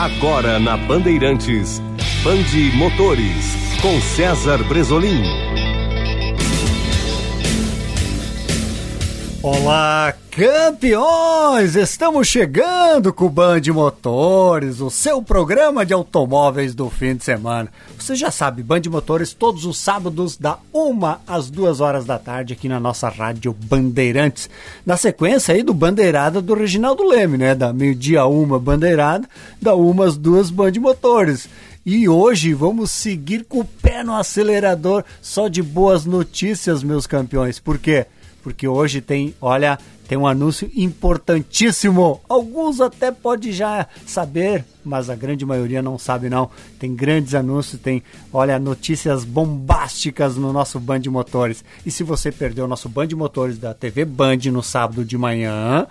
Agora na Bandeirantes, Bande Motores, com César Bresolim. Olá, campeões! Estamos chegando com o Band Motores, o seu programa de automóveis do fim de semana. Você já sabe, Band Motores todos os sábados da 1 às 2 horas da tarde aqui na nossa rádio Bandeirantes. Na sequência aí do Bandeirada do Reginaldo Leme, né? Da meio-dia uma Bandeirada, da 1 às 2 Band Motores. E hoje vamos seguir com o pé no acelerador, só de boas notícias, meus campeões. Por quê? Porque hoje tem, olha, tem um anúncio importantíssimo. Alguns até pode já saber, mas a grande maioria não sabe não. Tem grandes anúncios, tem, olha, notícias bombásticas no nosso Band Motores. E se você perdeu o nosso Band Motores da TV Band no sábado de manhã,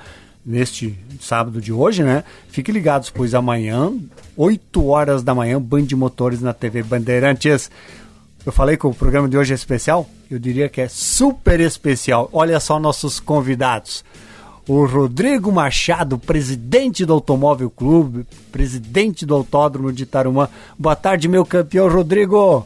neste sábado de hoje, né? Fique ligados, pois amanhã, 8 horas da manhã, Band Motores na TV Bandeirantes. Eu falei que o programa de hoje é especial? Eu diria que é super especial. Olha só nossos convidados. O Rodrigo Machado, presidente do Automóvel Clube, presidente do Autódromo de Tarumã. Boa tarde, meu campeão Rodrigo.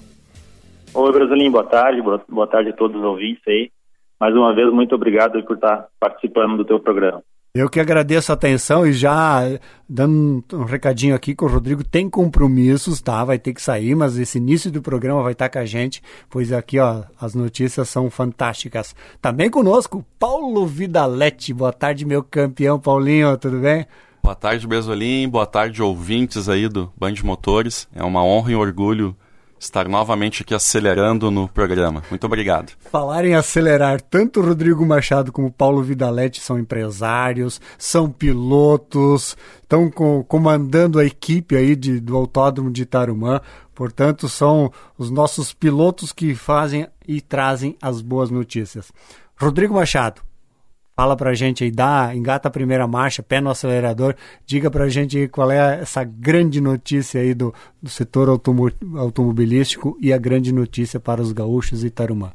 Oi, Brasilinho, boa tarde. Boa tarde a todos os ouvintes aí. Mais uma vez, muito obrigado por estar participando do teu programa. Eu que agradeço a atenção e já dando um recadinho aqui que o Rodrigo tem compromissos, tá? Vai ter que sair, mas esse início do programa vai estar com a gente, pois aqui, ó, as notícias são fantásticas. Também conosco, Paulo Vidalete. Boa tarde, meu campeão Paulinho, tudo bem? Boa tarde, Besolim. Boa tarde, ouvintes aí do Band Motores. É uma honra e um orgulho estar novamente aqui acelerando no programa. Muito obrigado. Falar em acelerar, tanto Rodrigo Machado como Paulo Vidalete são empresários, são pilotos, estão com, comandando a equipe aí de, do Autódromo de Tarumã. Portanto, são os nossos pilotos que fazem e trazem as boas notícias. Rodrigo Machado, Fala pra gente aí, dá, engata a primeira marcha, pé no acelerador, diga pra gente qual é essa grande notícia aí do, do setor automo, automobilístico e a grande notícia para os gaúchos e Tarumã.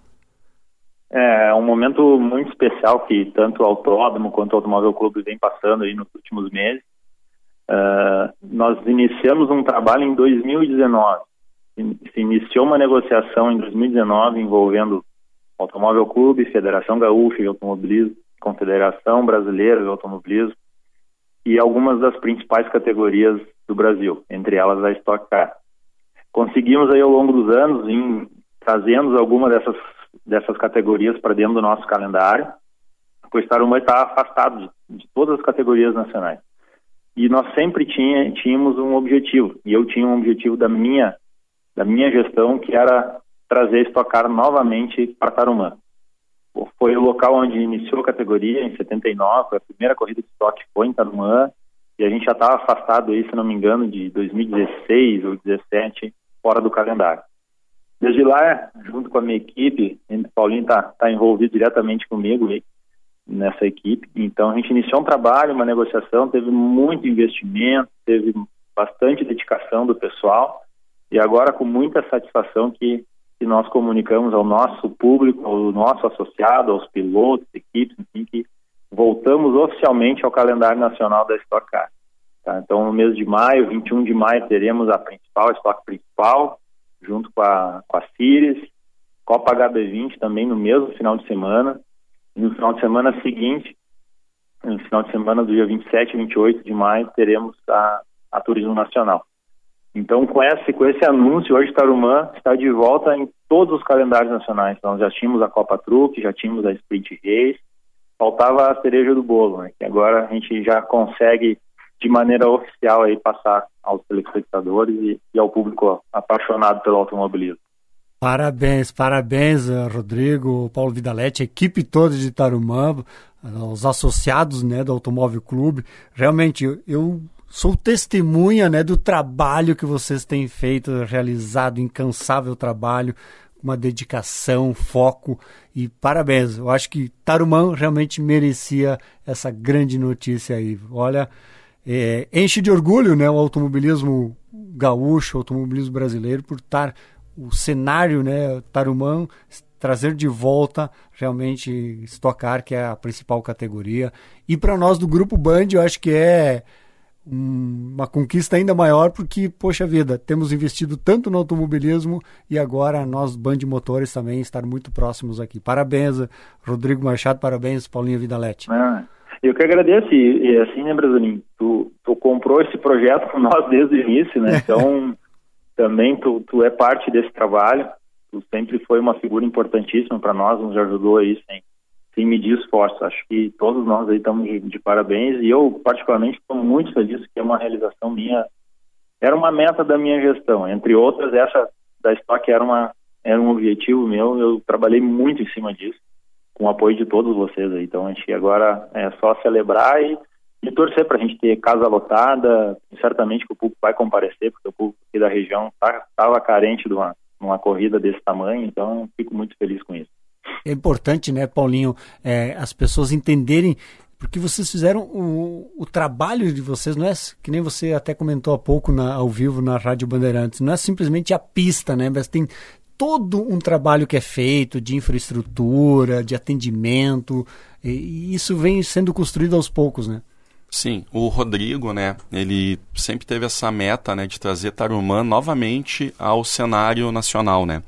É um momento muito especial que tanto o Autódromo quanto o Automóvel Clube vem passando aí nos últimos meses. Uh, nós iniciamos um trabalho em 2019. Se iniciou uma negociação em 2019 envolvendo Automóvel Clube, Federação Gaúcha e Automobilismo, Confederação Brasileira de Automobilismo e algumas das principais categorias do Brasil, entre elas a Stock Car. Conseguimos aí ao longo dos anos em trazendo algumas dessas dessas categorias para dentro do nosso calendário, pois Tarumã está afastado de, de, todas as categorias nacionais. E nós sempre tinha, tínhamos um objetivo, e eu tinha um objetivo da minha da minha gestão que era trazer Stock Car novamente para Tarumã foi o local onde iniciou a categoria, em 79, a primeira corrida de estoque foi em Tarumã, e a gente já estava afastado aí, se não me engano, de 2016 ou 2017, fora do calendário. Desde lá, junto com a minha equipe, o Paulinho está tá envolvido diretamente comigo aí, nessa equipe, então a gente iniciou um trabalho, uma negociação, teve muito investimento, teve bastante dedicação do pessoal, e agora com muita satisfação que que nós comunicamos ao nosso público, ao nosso associado, aos pilotos, equipes, enfim, que voltamos oficialmente ao calendário nacional da Stock Car. Tá? Então, no mês de maio, 21 de maio, teremos a principal, a Stock principal, junto com a, com a Sirius, Copa HB20 também no mesmo final de semana. E no final de semana seguinte, no final de semana do dia 27 e 28 de maio, teremos a, a Turismo Nacional. Então, com esse, com esse anúncio, hoje Tarumã está de volta em todos os calendários nacionais. Então, já tínhamos a Copa Truque, já tínhamos a Sprint Race, faltava a cereja do bolo, né? que agora a gente já consegue, de maneira oficial, aí, passar aos telespectadores e, e ao público apaixonado pelo automobilismo. Parabéns, parabéns, eh, Rodrigo, Paulo Vidalete, a equipe toda de Tarumã, os associados né, do Automóvel Clube. Realmente, eu sou testemunha né, do trabalho que vocês têm feito, realizado, incansável trabalho, uma dedicação, foco e parabéns. Eu acho que Tarumã realmente merecia essa grande notícia aí. Olha, é, enche de orgulho né, o automobilismo gaúcho, o automobilismo brasileiro, por estar o cenário, né, Tarumã, trazer de volta realmente estocar, que é a principal categoria. E para nós do Grupo Band, eu acho que é uma conquista ainda maior porque, poxa vida, temos investido tanto no automobilismo e agora nós, Band Motores, também estar muito próximos aqui. Parabéns, Rodrigo Machado, parabéns, Paulinho Vidalete. Ah, eu que agradeço, e, e assim, né, Brasolim, tu, tu comprou esse projeto com nós desde o início, né, então também tu, tu é parte desse trabalho, tu sempre foi uma figura importantíssima para nós, nos ajudou aí sem, sem medir esforço. Acho que todos nós aí estamos de, de parabéns e eu, particularmente, estou muito feliz que é uma realização minha. Era uma meta da minha gestão, entre outras, essa da Stock era, uma, era um objetivo meu. Eu trabalhei muito em cima disso, com o apoio de todos vocês aí. Então, a gente agora é só celebrar e, e torcer para a gente ter casa lotada. Certamente que o público vai comparecer, porque o público aqui da região estava tá, carente de uma, uma corrida desse tamanho. Então, fico muito feliz com isso. É importante, né, Paulinho, é, as pessoas entenderem porque vocês fizeram o, o, trabalho de vocês, não é que nem você até comentou há pouco na, ao vivo na Rádio Bandeirantes, não é simplesmente a pista, né? Mas tem todo um trabalho que é feito de infraestrutura, de atendimento, e, e isso vem sendo construído aos poucos, né? Sim, o Rodrigo, né, ele sempre teve essa meta, né, de trazer Tarumã novamente ao cenário nacional, né?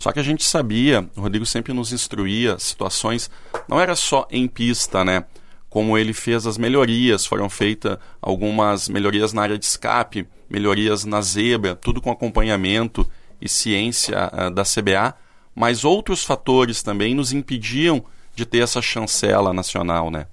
Só que a gente sabia, o Rodrigo sempre nos instruía, situações, não era só em pista, né? Como ele fez as melhorias, foram feitas algumas melhorias na área de escape, melhorias na zebra, tudo com acompanhamento e ciência uh, da CBA, mas outros fatores também nos impediam de ter essa chancela nacional, né?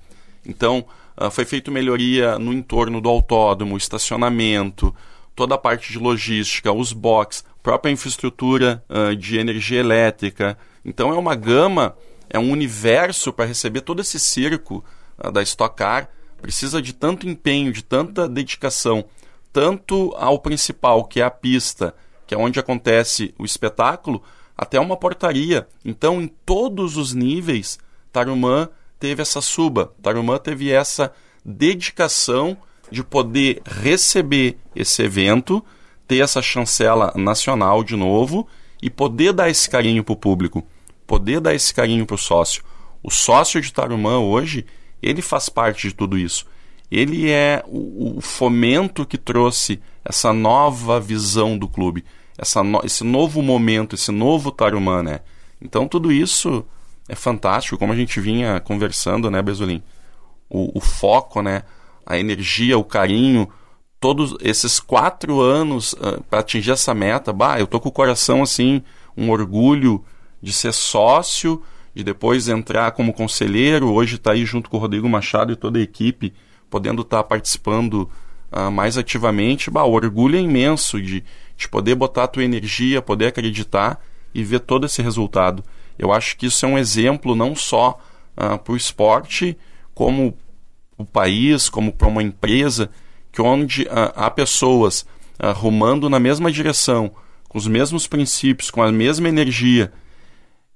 Então, uh, foi feita melhoria no entorno do autódromo, estacionamento, toda a parte de logística, os box, própria infraestrutura uh, de energia elétrica. Então é uma gama, é um universo para receber todo esse circo uh, da Stock Car. Precisa de tanto empenho, de tanta dedicação, tanto ao principal, que é a pista, que é onde acontece o espetáculo, até uma portaria. Então, em todos os níveis, Tarumã teve essa suba, Tarumã teve essa dedicação de poder receber esse evento, ter essa chancela nacional de novo e poder dar esse carinho para o público, poder dar esse carinho para o sócio. O sócio de Tarumã hoje, ele faz parte de tudo isso. Ele é o, o fomento que trouxe essa nova visão do clube, essa no, esse novo momento, esse novo Tarumã, né? Então tudo isso é fantástico, como a gente vinha conversando, né, Bezolim? O, o foco, né? a energia, o carinho, todos esses quatro anos uh, ah, para atingir essa meta, bah, eu tô com o coração assim, um orgulho de ser sócio, de depois entrar como conselheiro, hoje está aí junto com o Rodrigo Machado e toda a equipe, podendo estar tá participando uh, mais ativamente, bah, o orgulho é imenso de, de poder botar a tua energia, poder acreditar e ver todo esse resultado. Eu acho que isso é um exemplo não só uh, para o esporte, como o país, como para uma empresa, que onde uh, há pessoas uh, rumando na mesma direção, com os mesmos princípios, com a mesma energia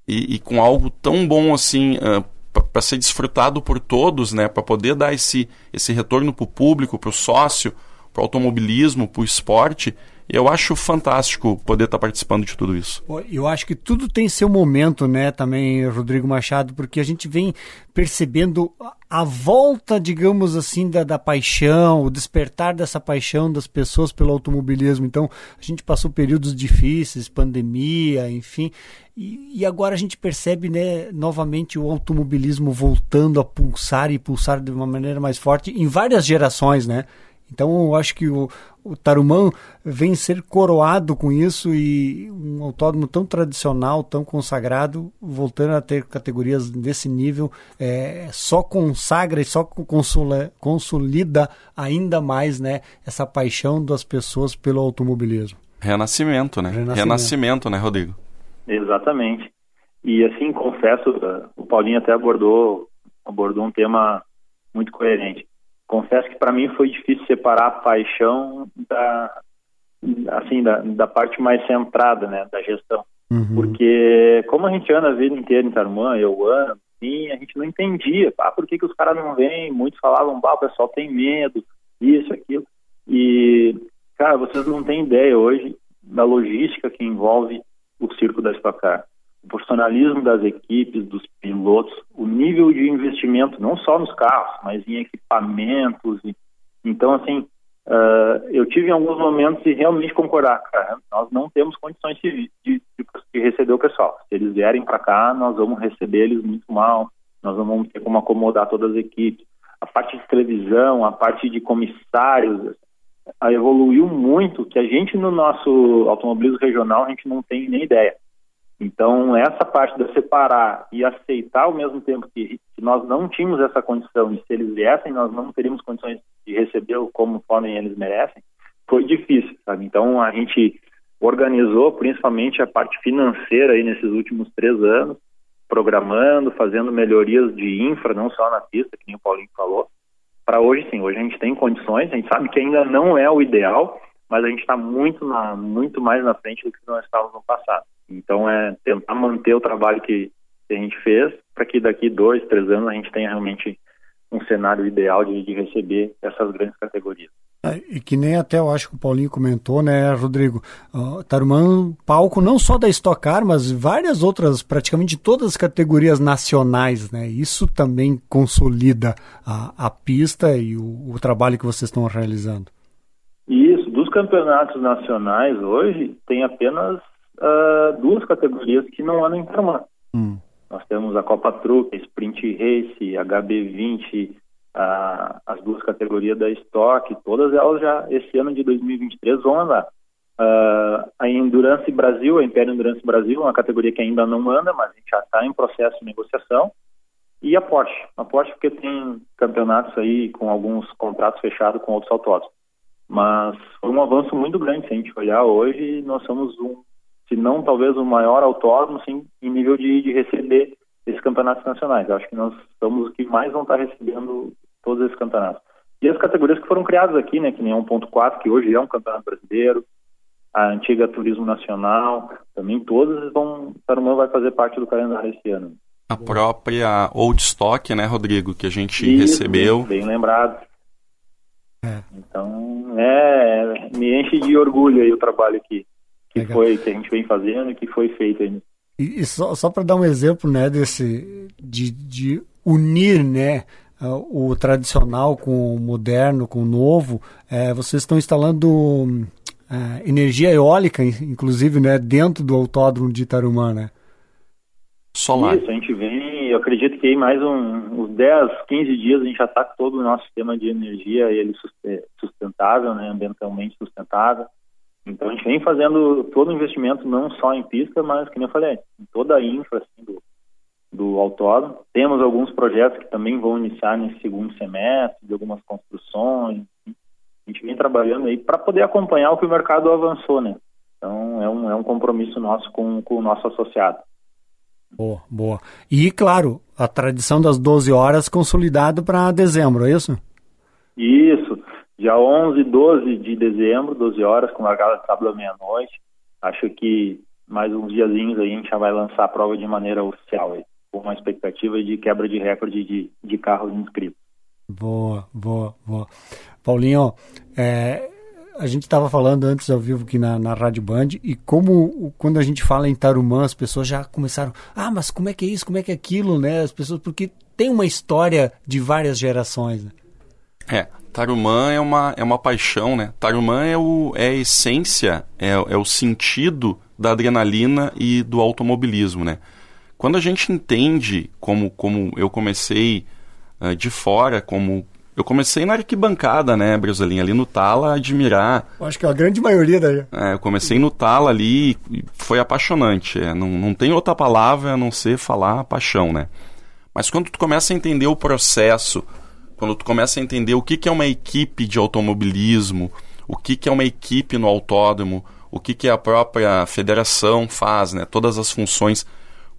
e, e com algo tão bom assim uh, para ser desfrutado por todos, né, para poder dar esse, esse retorno para o público, para o sócio, para o automobilismo, para o esporte, eu acho fantástico poder estar tá participando de tudo isso. Eu acho que tudo tem seu momento, né, também, Rodrigo Machado, porque a gente vem percebendo a volta, digamos assim, da, da paixão, o despertar dessa paixão das pessoas pelo automobilismo. Então, a gente passou períodos difíceis, pandemia, enfim, e, e, agora a gente percebe, né, novamente o automobilismo voltando a pulsar e pulsar de uma maneira mais forte em várias gerações, né? Então eu acho que o, o Tarumã vem ser coroado com isso e um autódromo tão tradicional, tão consagrado, voltando a ter categorias desse nível, é, só consagra e só consolida, consolida ainda mais né, essa paixão das pessoas pelo automobilismo. Renascimento, né? Renascimento, Renascimento né, Rodrigo? Exatamente. E assim, confesso, o Paulinho até abordou, abordou um tema muito coerente confesso que para mim foi difícil separar a paixão da assim da, da parte mais centrada né da gestão. Uhum. porque como a gente anda a vida inteira em Tarumã eu ando sim a gente não entendia por que, que os caras não vêm? Muitos falavam bah, o pessoal tem medo isso aquilo. E cara vocês não têm ideia hoje da logística que envolve o circo da Stock Car o profissionalismo das equipes, dos pilotos, o nível de investimento, não só nos carros, mas em equipamentos. E, então, assim, uh, eu tive em alguns momentos de realmente concordar, cara, nós não temos condições de, de, de receber o pessoal. Se eles vierem para cá, nós vamos receber eles muito mal, nós não vamos ter como acomodar todas as equipes. A parte de televisão, a parte de comissários, evoluiu muito que a gente no nosso automobilismo regional a gente não tem nem ideia. Então, essa parte de separar e aceitar ao mesmo tempo que, nós não tínhamos essa condição, e se eles viessem, nós não teríamos condições de receber como podem eles merecem, foi difícil, sabe? Então, a gente organizou principalmente a parte financeira aí nesses últimos três anos, programando, fazendo melhorias de infra, não só na pista, que nem o Paulinho falou. Para hoje, sim, hoje a gente tem condições, a gente sabe que ainda não é o ideal, mas a gente está muito, muito mais na frente do que nós estávamos no passado. Então é tentar manter o trabalho que, a gente fez para que daqui dois, três anos a gente tenha realmente um cenário ideal de, de receber essas grandes categorias. É, e que nem até eu acho que o Paulinho comentou, né, Rodrigo? Uh, Tarumã, palco não só da Stock Car, mas várias outras, praticamente todas as categorias nacionais, né? Isso também consolida a, a pista e o, o trabalho que vocês estão realizando. Isso, dos campeonatos nacionais hoje, tem apenas uh, duas categorias que não andam em Tarumã. Hum. Nós temos a Copa Truck, Sprint Race, HB20, uh, as duas categorias da Stock, todas elas já esse ano de 2023 vão andar. Uh, a Endurance Brasil, a Império Endurance Brasil, uma categoria que ainda não anda, mas a gente já está em processo de negociação. E a Porsche, a Porsche porque tem campeonatos aí com alguns contratos fechados com outros autódromos. Mas foi um avanço muito grande, se a gente olhar hoje, nós somos um se não talvez o maior autódromo, sim, em nível de, de receber esses campeonatos nacionais. acho que nós somos os que mais vão estar recebendo todos esses campeonatos. E as categorias que foram criadas aqui, né, que nem 1.4, que hoje é um campeonato brasileiro, a antiga Turismo Nacional, também todas vão, o Tarumã vai fazer parte do calendário esse ano. A própria Old Stock, né, Rodrigo, que a gente Isso, recebeu. Bem lembrado. É. Então, é, me enche de orgulho aí o trabalho aqui que Legal. foi que a gente vem fazendo e que foi feito ainda. E, e só, só para dar um exemplo, né, desse de, de unir, né, o tradicional com o moderno, com o novo, é, vocês estão instalando é, energia eólica, inclusive, né, dentro do autódromo de Itarumã, né? Solar. Isso, a gente vem, eu acredito que em mais um, uns 10, 15 dias a gente já está com todo o nosso sistema de energia ele sustentável, né, ambientalmente sustentável. Então a gente vem fazendo todo o investimento não só em pista, mas, como eu falei, em toda a infra assim, do, do autódromo. Temos alguns projetos que também vão iniciar nesse segundo semestre, de algumas construções. A gente vem trabalhando aí para poder acompanhar o que o mercado avançou, né? Então é um, é um compromisso nosso com, com o nosso associado. Boa, boa. E, claro, a tradição das 12 horas consolidado para dezembro, é isso? Isso dia 11 12 de dezembro, 12 horas, com largada de sábado à meia-noite. Acho que mais uns diazinhos aí a gente já vai lançar a prova de maneira oficial, aí, com uma expectativa de quebra de recorde de, de carros inscritos. Boa, boa, boa. Paulinho, é, a gente estava falando antes ao vivo aqui na, na Rádio Band e como quando a gente fala em Tarumã, as pessoas já começaram, ah, mas como é que é isso, como é que é aquilo, né? As pessoas, porque tem uma história de várias gerações, né? É, Tarumã é uma, é uma paixão, né? Tarumã é, o, é a essência, é, é o sentido da adrenalina e do automobilismo, né? Quando a gente entende como, como eu comecei uh, de fora, como eu comecei na arquibancada, né, Brasolinha, ali no Tala, admirar. Eu acho que é a grande maioria daí. É, eu comecei no Tala ali e foi apaixonante. É, não, não tem outra palavra a não ser falar paixão, né? Mas quando tu começa a entender o processo, quando tu começa a entender o que, que é uma equipe de automobilismo, o que, que é uma equipe no autódromo, o que, que a própria federação faz, né? todas as funções.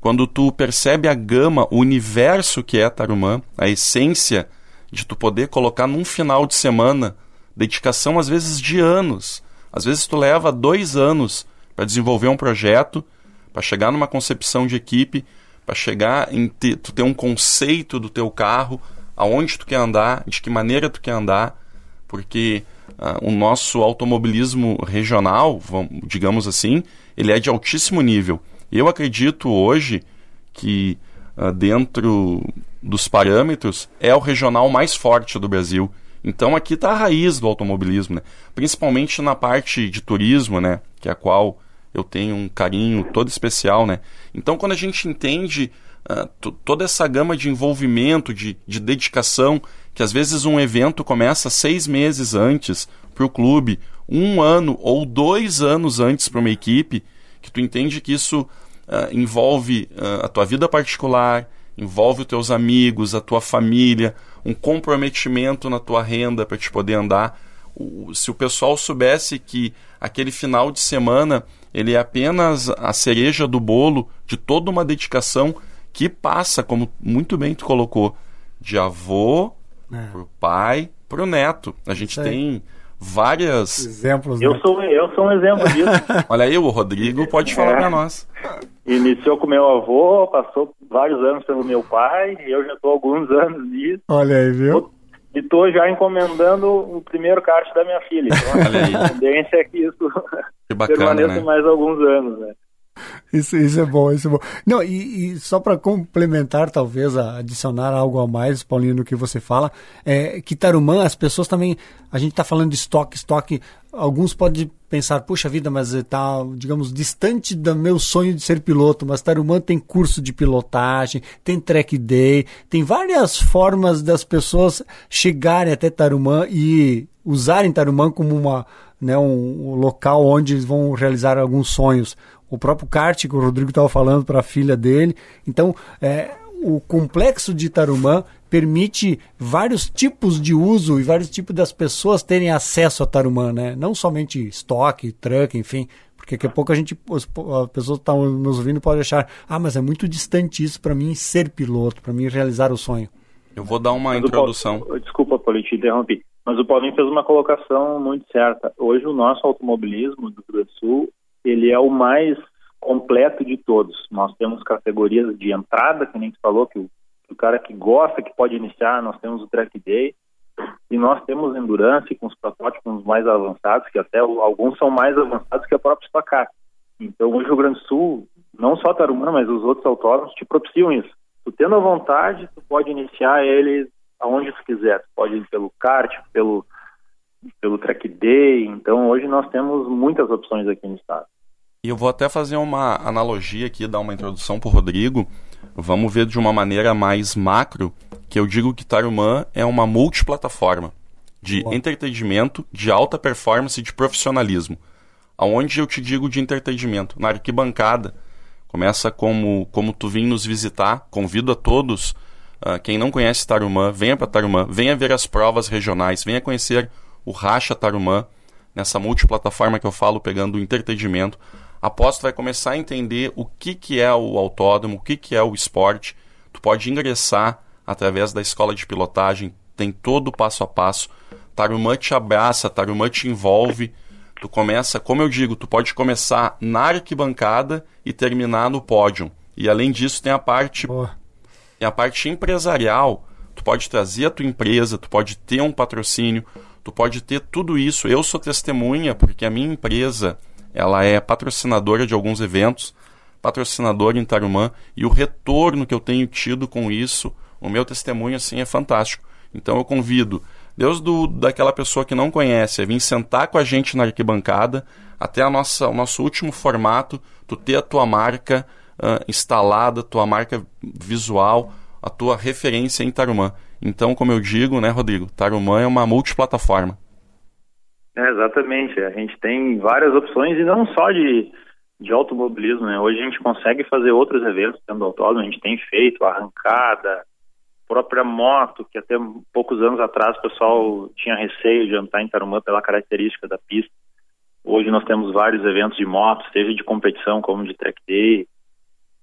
Quando tu percebe a gama, o universo que é Tarumã, a essência de tu poder colocar num final de semana, dedicação às vezes de anos. Às vezes tu leva dois anos para desenvolver um projeto, para chegar numa concepção de equipe, para chegar em ter, tu ter um conceito do teu carro, aonde tu quer andar, de que maneira tu quer andar, porque uh, o nosso automobilismo regional, vamos, digamos assim, ele é de altíssimo nível. Eu acredito hoje que uh, dentro dos parâmetros é o regional mais forte do Brasil Então aqui está a raiz do automobilismo, né? principalmente na parte de turismo, né? que é a qual eu tenho um carinho todo especial. Né? Então quando a gente entende uh, toda essa gama de envolvimento, de, de dedicação, que às vezes um evento começa seis meses antes para o clube, um ano ou dois anos antes para uma equipe, que tu entende que isso uh, envolve uh, a tua vida particular, envolve os teus amigos, a tua família, um comprometimento na tua renda para te poder andar. O, se o pessoal soubesse que aquele final de semana ele é apenas a cereja do bolo de toda uma dedicação que passa, como muito bem tu colocou, de avô é. pro pai pro neto. A gente tem várias exemplos. Eu né? sou eu sou um exemplo disso. Olha aí, o Rodrigo pode falar é. para nós. Iniciou com meu avô, passou vários anos pelo meu pai, e eu já estou alguns anos nisso. Olha aí, viu? E estou já encomendando o primeiro kart da minha filha. Então, a tendência é que isso que bacana, permaneça né? mais alguns anos, né? Isso, isso é bom, isso é bom. Não, e, e só para complementar, talvez, adicionar algo a mais, Paulinho, no que você fala, é que Tarumã, as pessoas também, a gente está falando de estoque, estoque, alguns podem pensar, puxa vida, mas está, digamos, distante do meu sonho de ser piloto, mas Tarumã tem curso de pilotagem, tem track day, tem várias formas das pessoas chegarem até Tarumã e usarem Tarumã como uma, né, um, um local onde vão realizar alguns sonhos o próprio kart que o Rodrigo estava falando para a filha dele. Então, é, o complexo de Tarumã permite vários tipos de uso e vários tipos das pessoas terem acesso a Tarumã, né? Não somente estoque, truck, enfim, porque daqui a pouco a gente, as pessoas que estão nos ouvindo podem achar, ah, mas é muito distante isso para mim ser piloto, para mim realizar o sonho. Eu vou dar uma mas introdução. Paulo, desculpa, Paulo, te interrompi. Mas o Paulinho fez uma colocação muito certa. Hoje o nosso automobilismo do Rio Grande do Sul ele é o mais completo de todos. Nós temos categorias de entrada, que nem você falou, que o, o cara que gosta, que pode iniciar, nós temos o track day, e nós temos endurance com os protótipos mais avançados, que até alguns são mais avançados que a própria Stock. Então, hoje o Rio Grande do Sul, não só Tarumã, mas os outros autódromos te propiciam isso. Tu tendo a vontade, tu pode iniciar ele aonde tu quiser. Tu pode ir pelo kart, pelo pelo track day. Então, hoje nós temos muitas opções aqui no estado. E eu vou até fazer uma analogia aqui, dar uma introdução para o Rodrigo. Vamos ver de uma maneira mais macro, que eu digo que Tarumã é uma multiplataforma de Bom. entretenimento, de alta performance e de profissionalismo. Aonde eu te digo de entretenimento? Na arquibancada. Começa como, como tu vim nos visitar. Convido a todos, uh, quem não conhece Tarumã, venha para Tarumã, venha ver as provas regionais, venha conhecer o Racha Tarumã, nessa multiplataforma que eu falo, pegando o entretenimento. Após tu vai começar a entender o que, que é o autódromo, o que, que é o esporte, tu pode ingressar através da escola de pilotagem, tem todo o passo a passo. Tarumã te abraça, Tarumã te envolve. Tu começa, como eu digo, tu pode começar na arquibancada e terminar no pódio. E além disso, tem a parte tem a parte empresarial. Tu pode trazer a tua empresa, tu pode ter um patrocínio, tu pode ter tudo isso. Eu sou testemunha porque a minha empresa ela é patrocinadora de alguns eventos, patrocinadora em Tarumã e o retorno que eu tenho tido com isso, o meu testemunho assim é fantástico. Então eu convido Deus do, daquela pessoa que não conhece a vir sentar com a gente na arquibancada até a nossa, o nosso último formato, tu ter a tua marca uh, instalada, tua marca visual, a tua referência em Tarumã. Então, como eu digo, né, Rodrigo, Tarumã é uma multiplataforma. É, exatamente. A gente tem várias opções e não só de, de automobilismo, né? Hoje a gente consegue fazer outros eventos dentro autódromo, a gente tem feito arrancada, própria moto, que até poucos anos atrás o pessoal tinha receio de andar em Tarumã pela característica da pista. Hoje nós temos vários eventos de moto, seja de competição como de track day.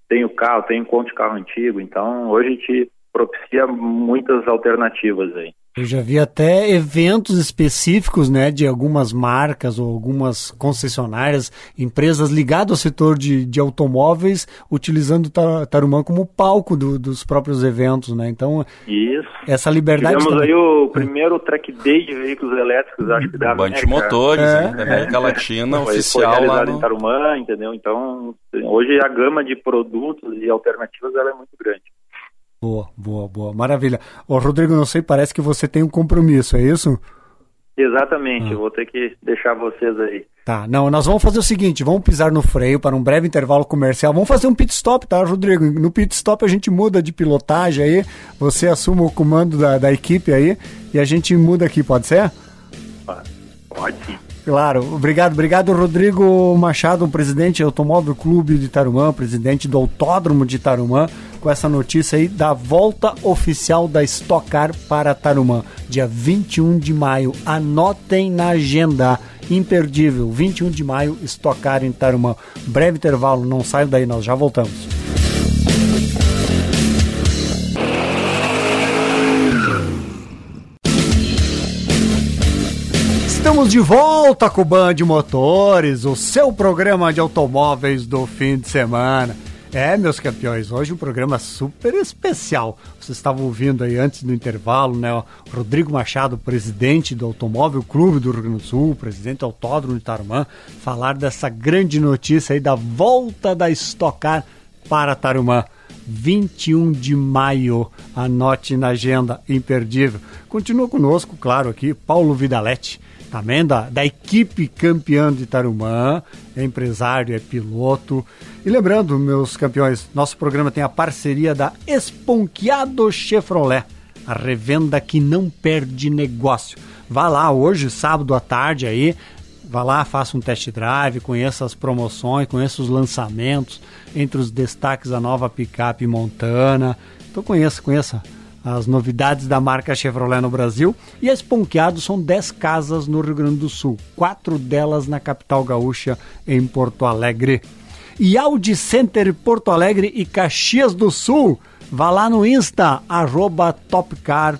Tem o carro, tem encontro de carro antigo, então hoje a gente propicia muitas alternativas aí. Eu já vi até eventos específicos, né, de algumas marcas ou algumas concessionárias, empresas ligadas ao setor de, de automóveis, utilizando Tarumã como palco do, dos próprios eventos, né? Então, Isso. essa liberdade. Tivemos também. aí o primeiro track day de veículos elétricos, acho que da América. Motores, é, da América é. Latina, foi, oficial foi lá no... em Tarumã, entendeu? Então, hoje a gama de produtos e alternativas ela é muito grande. Boa, boa, boa. Maravilha. Ô, Rodrigo, não sei, parece que você tem um compromisso, é isso? Exatamente, ah. vou ter que deixar vocês aí. Tá, não, nós vamos fazer o seguinte, vamos pisar no freio para um breve intervalo comercial. Vamos fazer um pit stop, tá, Rodrigo? No pit stop a gente muda de pilotagem aí, você assuma o comando da, da equipe aí e a gente muda aqui, pode ser? Pode sim. Claro, obrigado, obrigado Rodrigo Machado, presidente do Automóvel Clube de Tarumã, presidente do Autódromo de Tarumã, com essa notícia aí da volta oficial da Stock Car para Tarumã, dia 21 de maio. Anotem na agenda, imperdível, 21 de maio, Stock Car em Tarumã. Breve intervalo, não saiam daí, nós já voltamos. Estamos de volta com o Band Motores, o seu programa de automóveis do fim de semana. É, meus campeões, hoje um programa super especial. Vocês estavam ouvindo aí antes do intervalo, né? Rodrigo Machado, presidente do Automóvel Clube do Rio Grande do Sul, presidente do Autódromo de Tarumã, falar dessa grande notícia aí da volta da Stock Car para Tarumã. 21 de maio, anote na agenda imperdível. Continua conosco, claro, aqui, Paulo Vidaletti também da, da equipe campeã de Tarumã, é empresário, é piloto. E lembrando, meus campeões, nosso programa tem a parceria da Esponqueado Chevrolet, a revenda que não perde negócio. Vá lá hoje, sábado à tarde aí, vá lá, faça um test drive, conheça as promoções, conheça os lançamentos, entre os destaques a nova picape Montana. Então conheça, conheça as novidades da marca Chevrolet no Brasil. E a Esponqueado são 10 casas no Rio Grande do Sul, quatro delas na capital gaúcha, em Porto Alegre. E Audi Center Porto Alegre e Caxias do Sul. Vá lá no Insta, arroba topcar.audi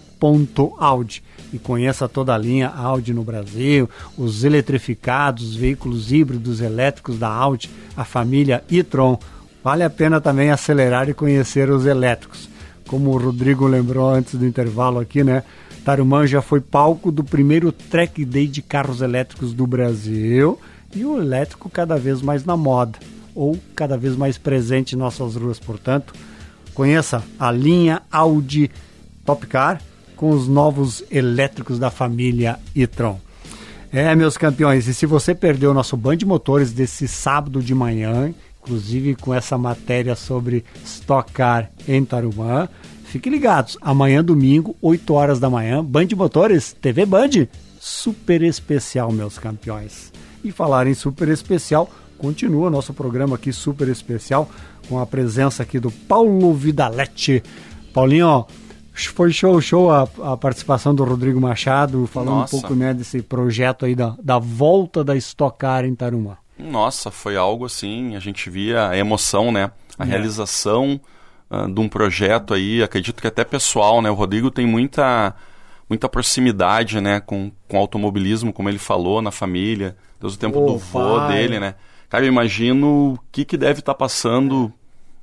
e conheça toda a linha Audi no Brasil, os eletrificados, os veículos híbridos elétricos da Audi, a família e-tron. Vale a pena também acelerar e conhecer os elétricos como o Rodrigo lembrou antes do intervalo aqui, né? Tarumã já foi palco do primeiro track day de carros elétricos do Brasil e o elétrico cada vez mais na moda ou cada vez mais presente em nossas ruas. Portanto, conheça a linha Audi Top Car com os novos elétricos da família e-tron. É, meus campeões, e se você perdeu o nosso Band de Motores desse sábado de manhã, inclusive com essa matéria sobre Stock Car em Tarumã. Fiquem ligados, amanhã domingo, 8 horas da manhã, Band Motores, TV Band, super especial, meus campeões. E falar em super especial, continua nosso programa aqui super especial com a presença aqui do Paulo Vidaletti. Paulinho, foi show, show a, a participação do Rodrigo Machado, falando Nossa. um pouco né, desse projeto aí da, da volta da Stock Car em Tarumã. Nossa, foi algo assim, a gente via a emoção, né? A é. realização uh, de um projeto aí, acredito que até pessoal, né? O Rodrigo tem muita muita proximidade, né, com, com automobilismo, como ele falou, na família, desde o tempo oh, do vô dele, né? Cara, eu imagino o que, que deve estar tá passando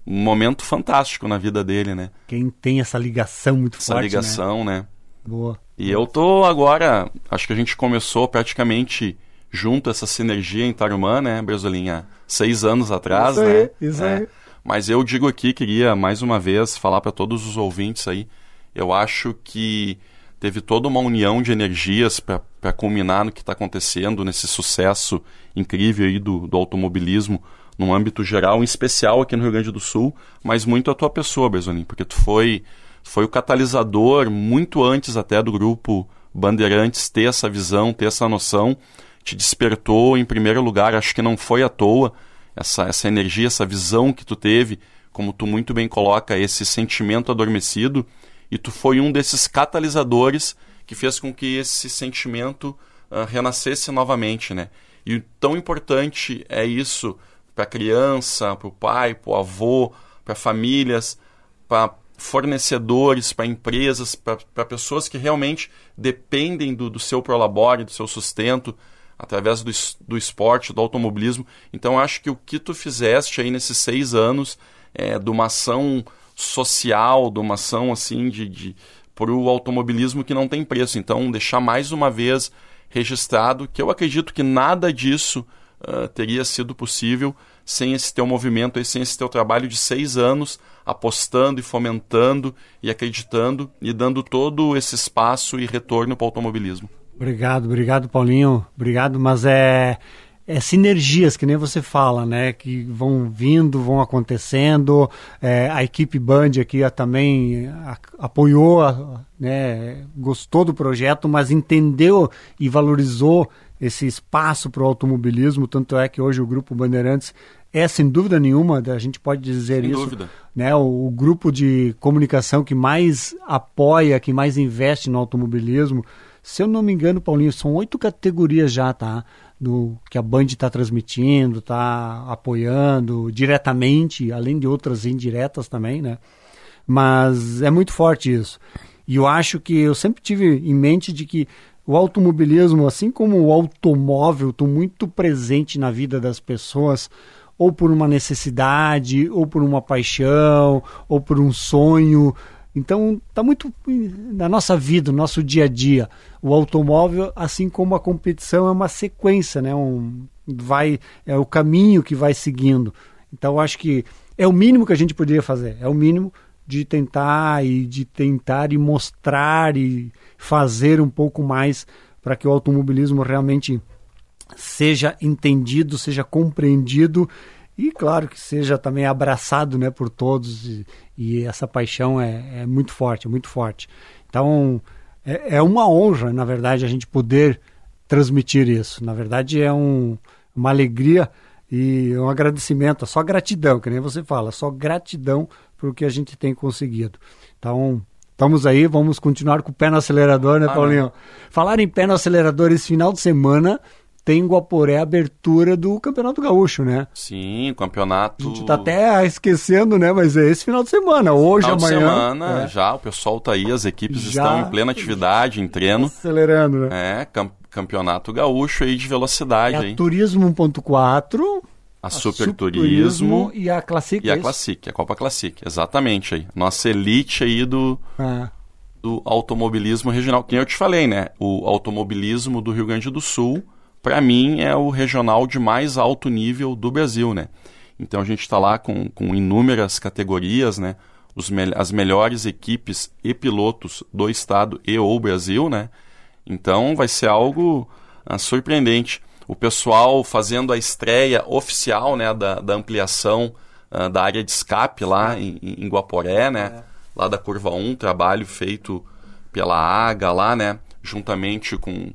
um momento fantástico na vida dele, né? Quem tem essa ligação muito essa forte, Essa ligação, né? né? Boa. E eu tô agora, acho que a gente começou praticamente junto essa sinergia em Tarumã, né, Bresolinha? Seis anos atrás, isso né? Aí, isso é. aí. Mas eu digo aqui, queria mais uma vez falar para todos os ouvintes aí, eu acho que teve toda uma união de energias para culminar no que está acontecendo, nesse sucesso incrível aí do, do automobilismo, num âmbito geral, em especial aqui no Rio Grande do Sul, mas muito a tua pessoa, Bresolim, porque tu foi, foi o catalisador, muito antes até do grupo Bandeirantes ter essa visão, ter essa noção, te despertou em primeiro lugar. Acho que não foi à toa essa, essa energia, essa visão que tu teve, como tu muito bem coloca, esse sentimento adormecido, e tu foi um desses catalisadores que fez com que esse sentimento uh, renascesse novamente, né? E tão importante é isso para a criança, para o pai, para o avô, para famílias, para fornecedores, para empresas, para pessoas que realmente dependem do, do seu prolabore, do seu sustento, através do, do esporte, do automobilismo. Então acho que o que tu fizeste aí nesses seis anos é, de uma ação social, de uma ação assim de, de para o automobilismo que não tem preço. Então deixar mais uma vez registrado que eu acredito que nada disso uh, teria sido possível sem esse teu movimento, sem esse teu trabalho de seis anos apostando e fomentando e acreditando e dando todo esse espaço e retorno para o automobilismo. Obrigado, obrigado Paulinho, obrigado, mas é é, sinergias, que nem você fala, né? Que vão vindo, vão acontecendo. É, a equipe Band aqui a, também a, apoiou, a, né, gostou do projeto, mas entendeu e valorizou esse espaço para o automobilismo. Tanto é que hoje o Grupo Bandeirantes é, sem dúvida nenhuma, a gente pode dizer sem isso, dúvida. né? O, o grupo de comunicação que mais apoia, que mais investe no automobilismo. Se eu não me engano, Paulinho, são oito categorias já, tá? Do que a Band está transmitindo, está apoiando diretamente, além de outras indiretas também, né? Mas é muito forte isso. E eu acho que eu sempre tive em mente de que o automobilismo, assim como o automóvel, estão muito presente na vida das pessoas, ou por uma necessidade, ou por uma paixão, ou por um sonho. Então, está muito na nossa vida, no nosso dia a dia. O automóvel, assim como a competição, é uma sequência, né? Um, vai, é o caminho que vai seguindo. Então, acho que é o mínimo que a gente poderia fazer. É o mínimo de tentar e de tentar e mostrar e fazer um pouco mais para que o automobilismo realmente seja entendido, seja compreendido e claro que seja também abraçado né, por todos e, e essa paixão é, é, muito forte, é muito forte. Então é, é, uma honra, na verdade, a gente poder transmitir isso. Na verdade é um, uma alegria e um agradecimento, só gratidão, que nem você fala, só gratidão por o que a gente tem conseguido. Então estamos aí, vamos continuar com o pé no acelerador, né, Paulinho? Falar em pé no acelerador esse final de semana tem em Guaporé a abertura do Campeonato Gaúcho, né? Sim, campeonato. A gente tá até esquecendo, né? Mas é esse final de semana, hoje, final amanhã. Final de semana, é. já, o pessoal tá aí, as equipes já estão em plena atividade, em treino. Acelerando, né? É, cam campeonato gaúcho aí de velocidade. É a. Turismo 1.4. A, a Super, Turismo, e a Classic. E a é Classic, a Copa Classic, exatamente aí. Nossa elite aí do, é. do automobilismo regional. Que eu te falei, né? O automobilismo do Rio Grande do Sul para mim, é o regional de mais alto nível do Brasil, né? Então a gente está lá com, com inúmeras categorias, né? Os me as melhores equipes e pilotos do estado e ou Brasil, né? Então vai ser algo ah, surpreendente. O pessoal fazendo a estreia oficial, né, da, da ampliação ah, da área de escape lá em, em Guaporé, né? É. Lá da curva 1, trabalho feito pela AGA lá, né? Juntamente com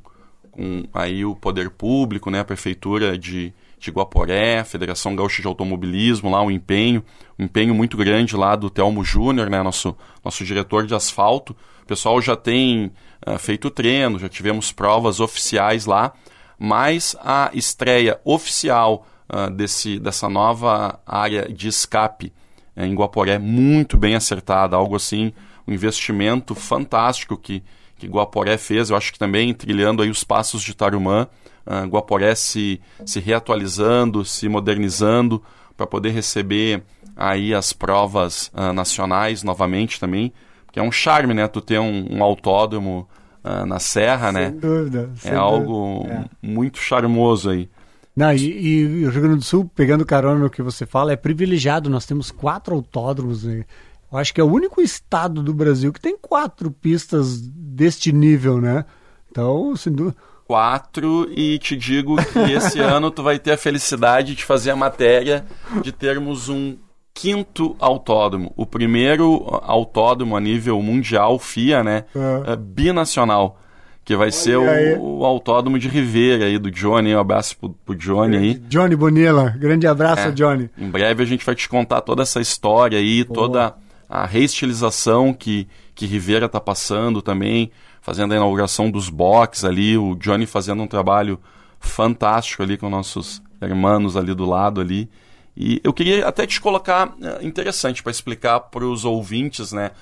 com aí o poder público, né, a prefeitura de, de Guaporé, Federação Gaúcha de Automobilismo, lá um empenho, um empenho muito grande lá do Telmo Júnior, né, nosso, nosso diretor de asfalto. O pessoal já tem uh, feito treino, já tivemos provas oficiais lá, mas a estreia oficial uh, desse, dessa nova área de escape uh, em Guaporé muito bem acertada, algo assim, um investimento fantástico que que Guaporé fez, eu acho que também trilhando aí os passos de Tarumã, uh, Guaporé se, se reatualizando, se modernizando para poder receber aí as provas uh, nacionais novamente também, que é um charme, né, tu ter um, um autódromo uh, na serra, sem né? Dúvida, é sem algo dúvida. É. muito charmoso aí. Não, e, e, o Rio Grande do Sul, pegando carona no que você fala, é privilegiado. Nós temos quatro autódromos. Né? Eu acho que é o único estado do Brasil que tem quatro pistas deste nível, né? Então, sem dúvida. Quatro, e te digo que esse ano tu vai ter a felicidade de fazer a matéria de termos um quinto autódromo. O primeiro autódromo a nível mundial, FIA, né? É. É binacional. Que vai Olha ser o, o, autódromo de Rivera aí, do Johnny. Um abraço pro, pro Johnny aí. Johnny Bonilla, grande abraço, é. Johnny. Em breve a gente vai te contar toda essa história aí, Boa. toda a reestilização que, que Rivera está passando também, fazendo a inauguração dos boxes ali, o Johnny fazendo um trabalho fantástico ali com nossos irmãos ali do lado ali. E eu queria até te colocar é, interessante para explicar para os ouvintes, né,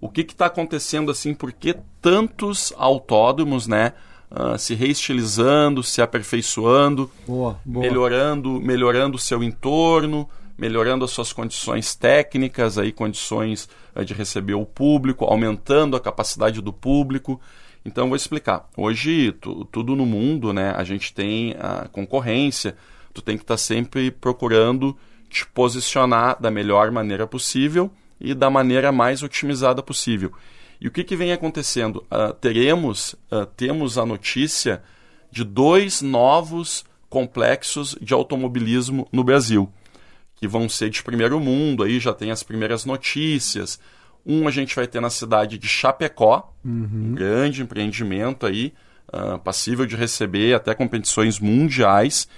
o que está acontecendo assim, por que tantos autódromos, né, uh, se reestilizando, se aperfeiçoando, boa, boa. melhorando, melhorando o seu entorno, melhorando as suas condições técnicas, aí condições uh, de receber o público, aumentando a capacidade do público. Então vou explicar. Hoje tu, tudo no mundo, né, a gente tem a concorrência. tu tem que estar tá sempre procurando te posicionar da melhor maneira possível e da maneira mais otimizada possível. E o que, que vem acontecendo? Uh, teremos, uh, temos a notícia de dois novos complexos de automobilismo no Brasil, que vão ser de primeiro mundo, aí já tem as primeiras notícias. Um a gente vai ter na cidade de Chapecó, uhum. um grande empreendimento aí, uh, passível de receber até competições mundiais.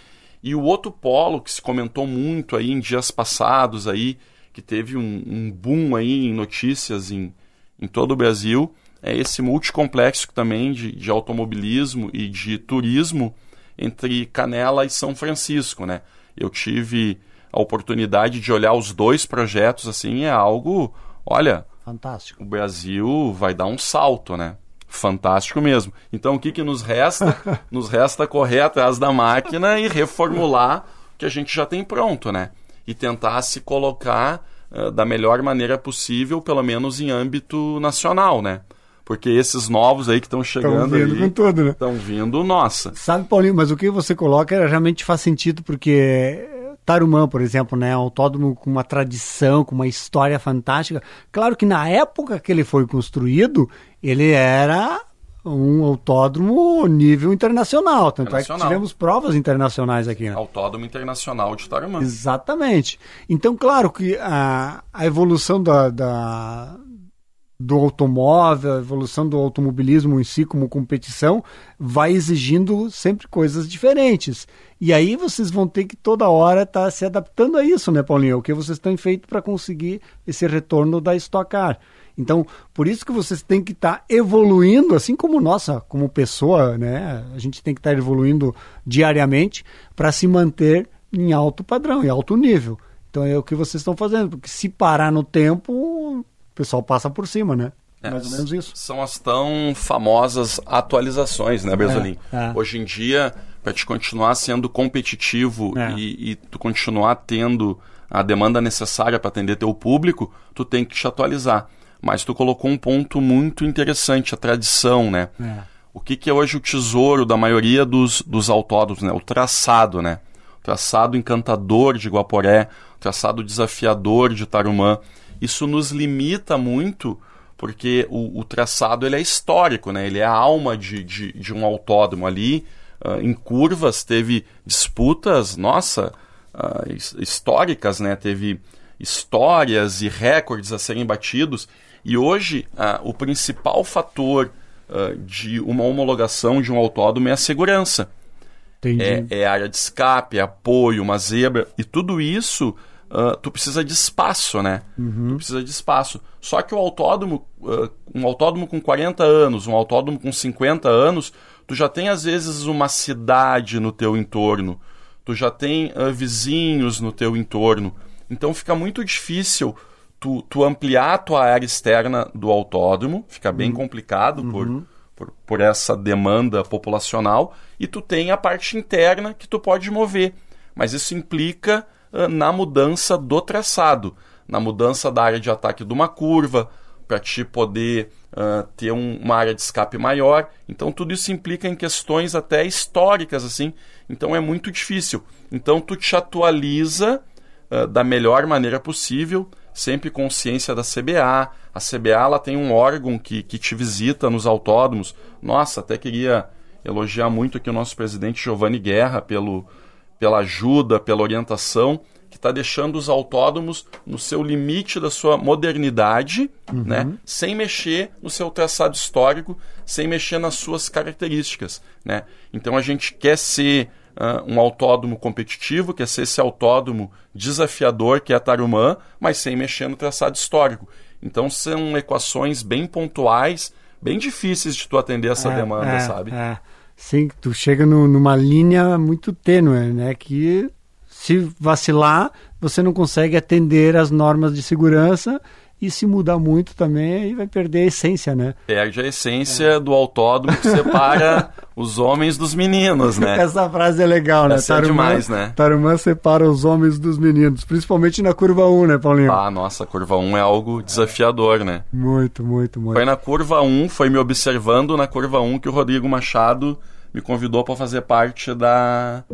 E o outro polo que se comentou muito aí em dias passados aí, que teve um, um boom aí em notícias em, em todo o Brasil, é esse multicomplexo também de, de automobilismo e de turismo entre Canela e São Francisco, né? Eu tive a oportunidade de olhar os dois projetos assim, é algo, olha, fantástico. O Brasil vai dar um salto, né? Fantástico mesmo. Então o que, que nos resta? nos resta correr atrás da máquina e reformular o que a gente já tem pronto, né? E tentar se colocar uh, da melhor maneira possível, pelo menos em âmbito nacional, né? Porque esses novos aí que estão chegando vindo com tudo, né? Estão vindo, nossa. Sabe, Paulinho, mas o que você coloca realmente faz sentido, porque Tarumã, por exemplo, né, um autódromo com uma tradição, com uma história fantástica. Claro que na época que ele foi construído, ele era um autódromo nível internacional. Tanto internacional. é que tivemos provas internacionais aqui. Né? Autódromo Internacional de Tarumã. Exatamente. Então, claro que a, a evolução da, da do automóvel, a evolução do automobilismo em si como competição, vai exigindo sempre coisas diferentes. E aí vocês vão ter que toda hora estar tá se adaptando a isso, né, Paulinho? O que vocês têm feito para conseguir esse retorno da Stock Car. Então, por isso que vocês têm que estar tá evoluindo, assim como nossa, como pessoa, né? A gente tem que estar tá evoluindo diariamente para se manter em alto padrão, em alto nível. Então é o que vocês estão fazendo, porque se parar no tempo, pessoal passa por cima, né? É, Mais ou menos isso. São as tão famosas atualizações, né, Bresolim? É, é. Hoje em dia, para te continuar sendo competitivo é. e, e, tu continuar tendo a demanda necessária para atender teu público, tu tem que te atualizar. Mas tu colocou um ponto muito interessante, a tradição, né? É. O que, que é hoje o tesouro da maioria dos, dos autódromos, né? O traçado, né? O traçado encantador de Guaporé, o traçado desafiador de Tarumã isso nos limita muito porque o, o, traçado ele é histórico, né? ele é a alma de, de, de um autódromo ali. Uh, em curvas teve disputas, nossa, uh, históricas, né? teve histórias e recordes a serem batidos. E hoje uh, o principal fator de uma homologação de um autódromo é a segurança. É, é área de escape, é apoio, uma zebra. E tudo isso uh, tu precisa de espaço, né? Uhum. Tu precisa de espaço. Só que o autódromo, uh, um autódromo com 40 anos, um autódromo com 50 anos, tu já tem às vezes uma cidade no teu entorno, tu já tem uh, vizinhos no teu entorno. Então fica muito difícil tu, tu ampliar a tua área externa do autódromo, fica bem uhum. complicado por, uhum. por, por essa demanda populacional, e tu tem a parte interna que tu pode mover. Mas isso implica na mudança do traçado, na mudança da área de ataque de uma curva, para te poder uh, ter um, uma área de escape maior. Então tudo isso implica em questões até históricas assim. Então é muito difícil. Então tu te atualiza uh, da melhor maneira possível, sempre consciência da CBA. A CBA ela tem um órgão que, que te visita nos autódromos. Nossa, até queria elogiar muito aqui o nosso presidente Giovanni Guerra pelo pela ajuda, pela orientação, que está deixando os autódromos no seu limite da sua modernidade, uhum. né? sem mexer no seu traçado histórico, sem mexer nas suas características. Né? Então a gente quer ser uh, um autódromo competitivo, quer ser esse autódromo desafiador que é a Tarumã, mas sem mexer no traçado histórico. Então são equações bem pontuais, bem difíceis de tu atender essa é, demanda, é, sabe? É. Sim, tu chega no, numa linha muito tênue, né? Que se vacilar, você não consegue atender as normas de segurança e se mudar muito também, aí vai perder a essência, né? Perde a essência é. do autódromo que separa os homens dos meninos, né? Essa frase é legal, né? Essa é Tarumã, é demais, né? Tarumã separa os homens dos meninos, principalmente na curva 1, né, Paulinho? Ah, nossa, a curva 1 é algo desafiador, né? Muito, muito, muito. Foi na curva 1, foi me observando na curva 1 que o Rodrigo Machado me convidou para fazer parte da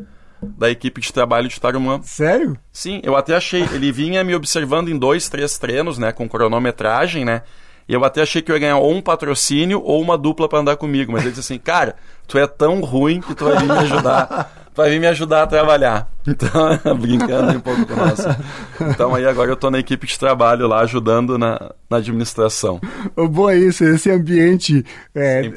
da equipe de trabalho de Tarumã. Sério? Sim, eu até achei. Ele vinha me observando em dois, três treinos, né? Com cronometragem, né? E eu até achei que eu ia ganhar ou um patrocínio ou uma dupla para andar comigo. Mas ele disse assim, cara, tu é tão ruim que tu vai vir me ajudar. Vai vir me ajudar a trabalhar. Então, brincando um pouco com nós. Então aí agora eu tô na equipe de trabalho lá, ajudando na, na administração. O bom é isso, esse ambiente é,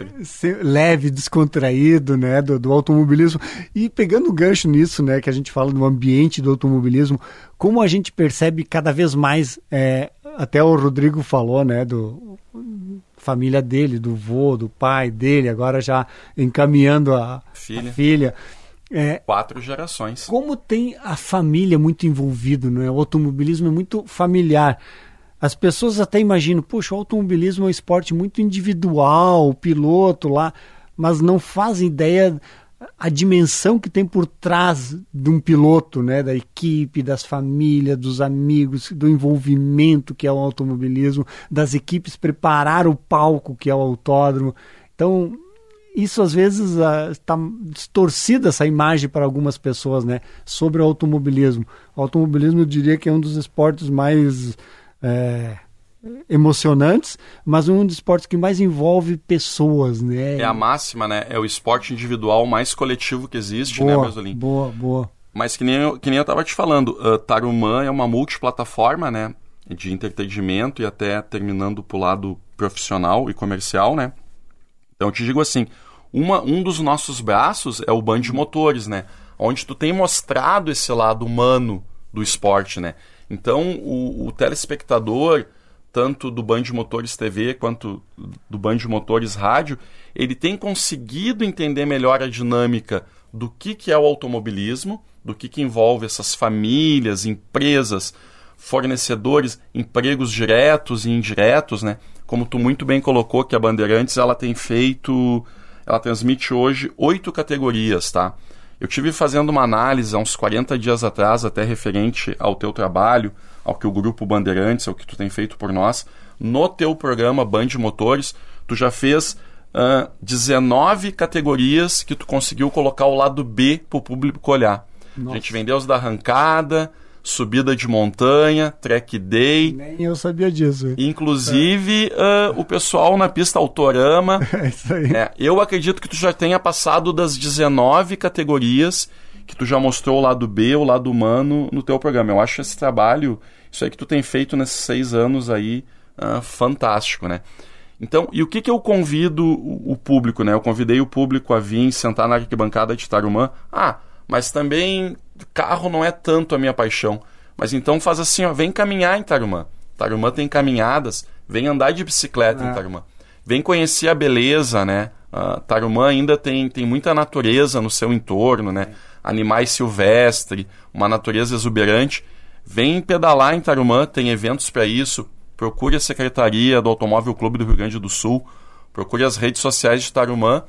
leve, descontraído, né, do, do automobilismo. E pegando o gancho nisso, né, que a gente fala do ambiente do automobilismo, como a gente percebe cada vez mais é, até o Rodrigo falou, né, do família dele, do vô, do pai dele, agora já encaminhando a filha. A filha. É, Quatro gerações. Como tem a família muito envolvido, né? O automobilismo é muito familiar. As pessoas até imaginam, puxa, o automobilismo é um esporte muito individual, o piloto lá, mas não fazem ideia a dimensão que tem por trás de um piloto, né, da equipe, das famílias, dos amigos, do envolvimento que é o automobilismo, das equipes preparar o palco que é o autódromo. Então, isso às vezes está uh, distorcida essa imagem para algumas pessoas, né, sobre o automobilismo. O automobilismo eu diria que é um dos esportes mais é, emocionantes, mas um dos esportes que mais envolve pessoas, né? É a máxima, né? É o esporte individual mais coletivo que existe, né, boa, né, Brasolim? Boa, boa. Mas que nem, eu, que nem eu tava te falando, uh, Tarumã é uma multiplataforma, né? De entretenimento e até terminando pro lado profissional e comercial, né? Então eu te digo assim, uma, um dos nossos braços é o Band de Motores, né? Onde tu tem mostrado esse lado humano do esporte, né? Então o, o telespectador tanto do Band Motores TV quanto do Band Motores Rádio, ele tem conseguido entender melhor a dinâmica do que, que é o automobilismo, do que, que envolve essas famílias, empresas, fornecedores, empregos diretos e indiretos, né? Como tu muito bem colocou que a Bandeirantes ela tem feito, ela transmite hoje oito categorias, tá? Eu tive fazendo uma análise há uns 40 dias atrás, até referente ao teu trabalho, ao que o Grupo Bandeirantes, ao que tu tem feito por nós. No teu programa Band Motores, tu já fez uh, 19 categorias que tu conseguiu colocar o lado B para o público olhar. Nossa. A gente vendeu os da arrancada, subida de montanha, track day. Nem eu sabia disso. Inclusive é. uh, o pessoal na pista Autorama. É isso aí. É, eu acredito que tu já tenha passado das 19 categorias que tu já mostrou o lado B, o lado humano no teu programa. Eu acho esse trabalho, isso aí que tu tem feito nesses seis anos aí, uh, fantástico, né? Então, e o que, que eu convido o, público, né? Eu convidei o público a vir sentar na arquibancada de Tarumã. Ah, mas também carro não é tanto a minha paixão. Mas então faz assim, ó, vem caminhar em Tarumã. Tarumã tem caminhadas, vem andar de bicicleta é. em Tarumã. Vem conhecer a beleza, né? Uh, Tarumã ainda tem, tem muita natureza no seu entorno, né? É animais silvestres, uma natureza exuberante. Vem pedalar em Tarumã, tem eventos para isso. Procure a Secretaria do Automóvel Clube do Rio Grande do Sul. Procure as redes sociais de Tarumã.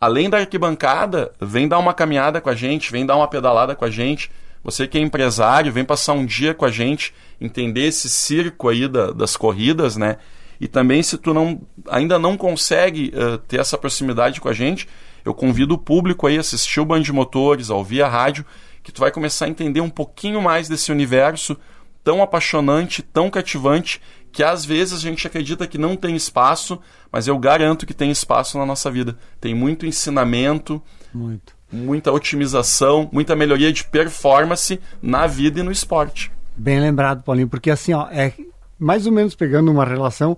Além da arquibancada, vem dar uma caminhada com a gente, vem dar uma pedalada com a gente. Você que é empresário, vem passar um dia com a gente, entender esse circo aí da, das corridas, né? E também se tu não, ainda não consegue uh, ter essa proximidade com a gente, eu convido o público aí a assistir o Band de Motores, a ouvir a rádio, que tu vai começar a entender um pouquinho mais desse universo tão apaixonante, tão cativante, que às vezes a gente acredita que não tem espaço, mas eu garanto que tem espaço na nossa vida. Tem muito ensinamento, muito. muita otimização, muita melhoria de performance na vida e no esporte. Bem lembrado, Paulinho, porque assim, ó, é mais ou menos pegando uma relação,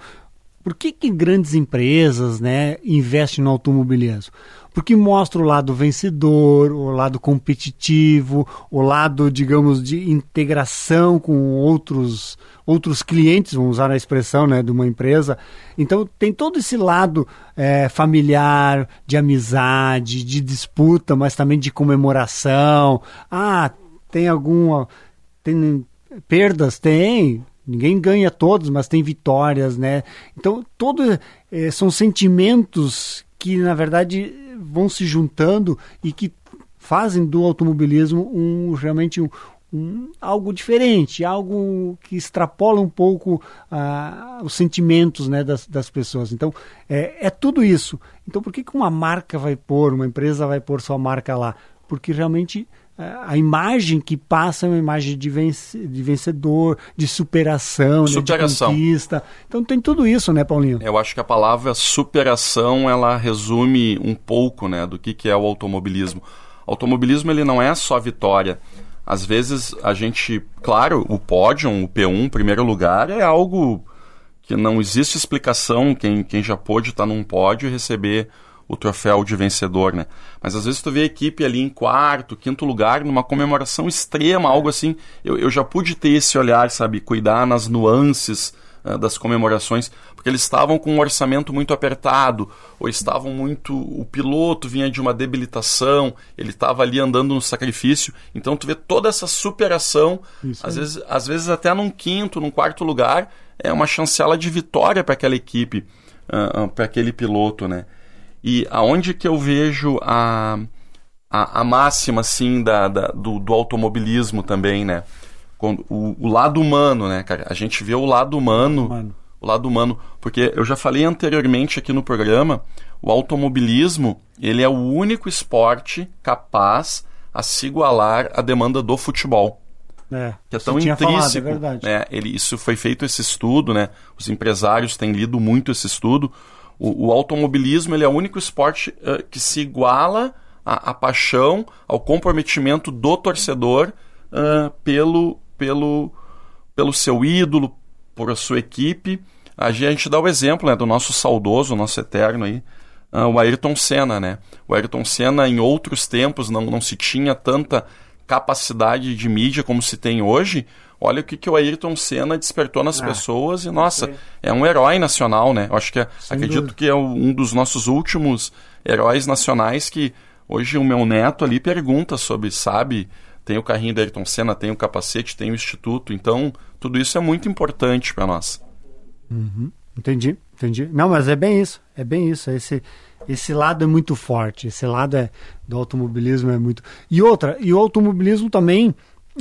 por que, que grandes empresas né, investem no automobilismo? Porque mostra o lado vencedor, o lado competitivo, o lado, digamos, de integração com outros outros clientes, vamos usar a expressão né, de uma empresa. Então tem todo esse lado é, familiar, de amizade, de disputa, mas também de comemoração. Ah, tem alguma. Tem perdas? Tem. Ninguém ganha todos, mas tem vitórias, né? Então, todo, é, são sentimentos que, na verdade, vão se juntando e que fazem do automobilismo um realmente um, um, algo diferente, algo que extrapola um pouco uh, os sentimentos né, das, das pessoas. Então, é, é, tudo isso. Então, por que, que uma marca vai pôr, uma empresa vai pôr sua marca lá? Porque realmente a imagem que passa é uma imagem de, vence, de vencedor, de superação, superação. Né, de conquista. Então tem tudo isso, né, Paulinho? Eu acho que a palavra superação ela resume um pouco, né, do que, que é o automobilismo. O automobilismo ele não é só vitória. Às vezes a gente, claro, o pódio, o P1, primeiro lugar, é algo que não existe explicação quem, quem já pôde estar num pódio e receber o troféu de vencedor, né? Mas às vezes tu vê a equipe ali em quarto, quinto lugar, numa comemoração extrema, algo assim. Eu, eu já pude ter esse olhar, sabe? Cuidar nas nuances uh, das comemorações, porque eles estavam com um orçamento muito apertado, ou estavam muito. O piloto vinha de uma debilitação, ele estava ali andando no sacrifício. Então tu vê toda essa superação, às vezes, às vezes até num quinto, num quarto lugar, é uma chancela de vitória para aquela equipe, uh, uh, para aquele piloto, né? E aonde que eu vejo a, a, a máxima, assim, da, da do, do, automobilismo também, né? Quando, o, o, lado humano, né, cara? A gente vê o lado humano, humano, o lado humano, porque eu já falei anteriormente aqui no programa, o automobilismo, ele é o único esporte capaz a se igualar à demanda do futebol. É, que é tão intrínseco. Falado, é né? Ele, isso foi feito esse estudo, né? Os empresários têm lido muito esse estudo. O, o automobilismo ele é o único esporte uh, que se iguala à, à, paixão, ao comprometimento do torcedor uh, pelo, pelo, pelo seu ídolo, por sua equipe. A gente dá o exemplo né, do nosso saudoso, nosso eterno aí, uh, o Ayrton Senna. Né? O Ayrton Senna, em outros tempos, não, não se tinha tanta capacidade de mídia como se tem hoje, olha o que, que o Ayrton Senna despertou nas ah, pessoas e, nossa, é um herói nacional, né? Eu acho que é, acredito dúvida. que é um dos nossos últimos heróis nacionais que hoje o meu neto ali pergunta sobre, sabe, tem o carrinho do Ayrton Senna, tem o capacete, tem o instituto, então tudo isso é muito importante para nós. Uhum. Entendi, entendi. Não, mas é bem isso, é bem isso. Esse, esse lado é muito forte, esse lado é, do automobilismo é muito. E outra, e o automobilismo também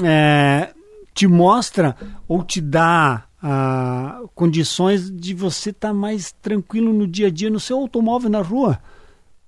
é, te mostra ou te dá ah, condições de você estar tá mais tranquilo no dia a dia no seu automóvel na rua.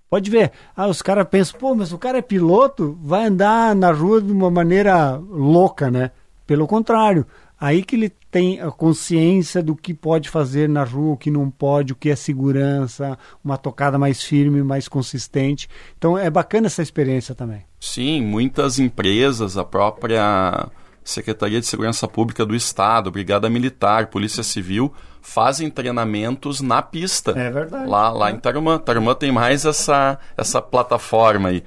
Pode ver, ah, os caras pensam, pô, mas o cara é piloto, vai andar na rua de uma maneira louca, né? Pelo contrário, aí que ele tem a consciência do que pode fazer na rua, o que não pode, o que é segurança, uma tocada mais firme, mais consistente. Então é bacana essa experiência também. Sim, muitas empresas, a própria Secretaria de Segurança Pública do Estado, Brigada Militar, Polícia Civil, fazem treinamentos na pista. É verdade. Lá, lá é. em Tarumã. Tarumã tem mais essa, essa plataforma aí.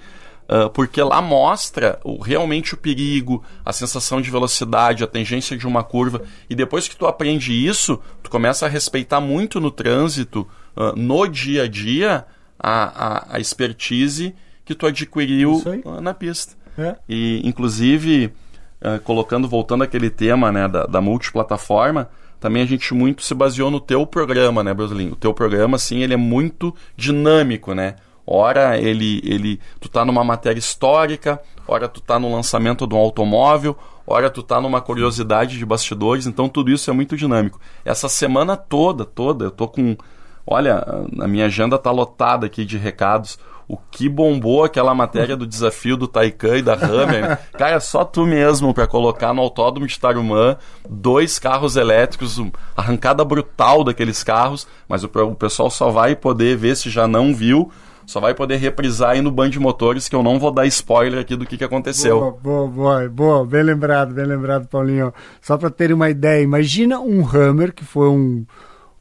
Uh, porque lá mostra o, realmente o perigo, a sensação de velocidade, a tangência de uma curva. E depois que tu aprende isso, tu começa a respeitar muito no trânsito, uh, no dia a dia, a, a, a expertise que tu adquiriu uh, na pista. É. E, inclusive, uh, colocando, voltando aquele tema né, da, da multiplataforma, também a gente muito se baseou no teu programa, né, Brasilinho? O teu programa, assim, ele é muito dinâmico, né? Ora, ele, ele, tu tá numa matéria histórica, ora tu tá no lançamento de um automóvel, ora tu tá numa curiosidade de bastidores, então tudo isso é muito dinâmico. Essa semana toda, toda, eu tô com, olha, a minha agenda tá lotada aqui de recados o que bombou aquela matéria do desafio do Taycan e da Hammer. Cara, só tu mesmo para colocar no autódromo de Tarumã dois carros elétricos, arrancada brutal daqueles carros, mas o, o pessoal só vai poder ver se já não viu só vai poder reprisar aí no Band de Motores, que eu não vou dar spoiler aqui do que, que aconteceu. Boa, boa, boa, boa, bem lembrado, bem lembrado, Paulinho. Só para ter uma ideia, imagina um Hammer, que foi um,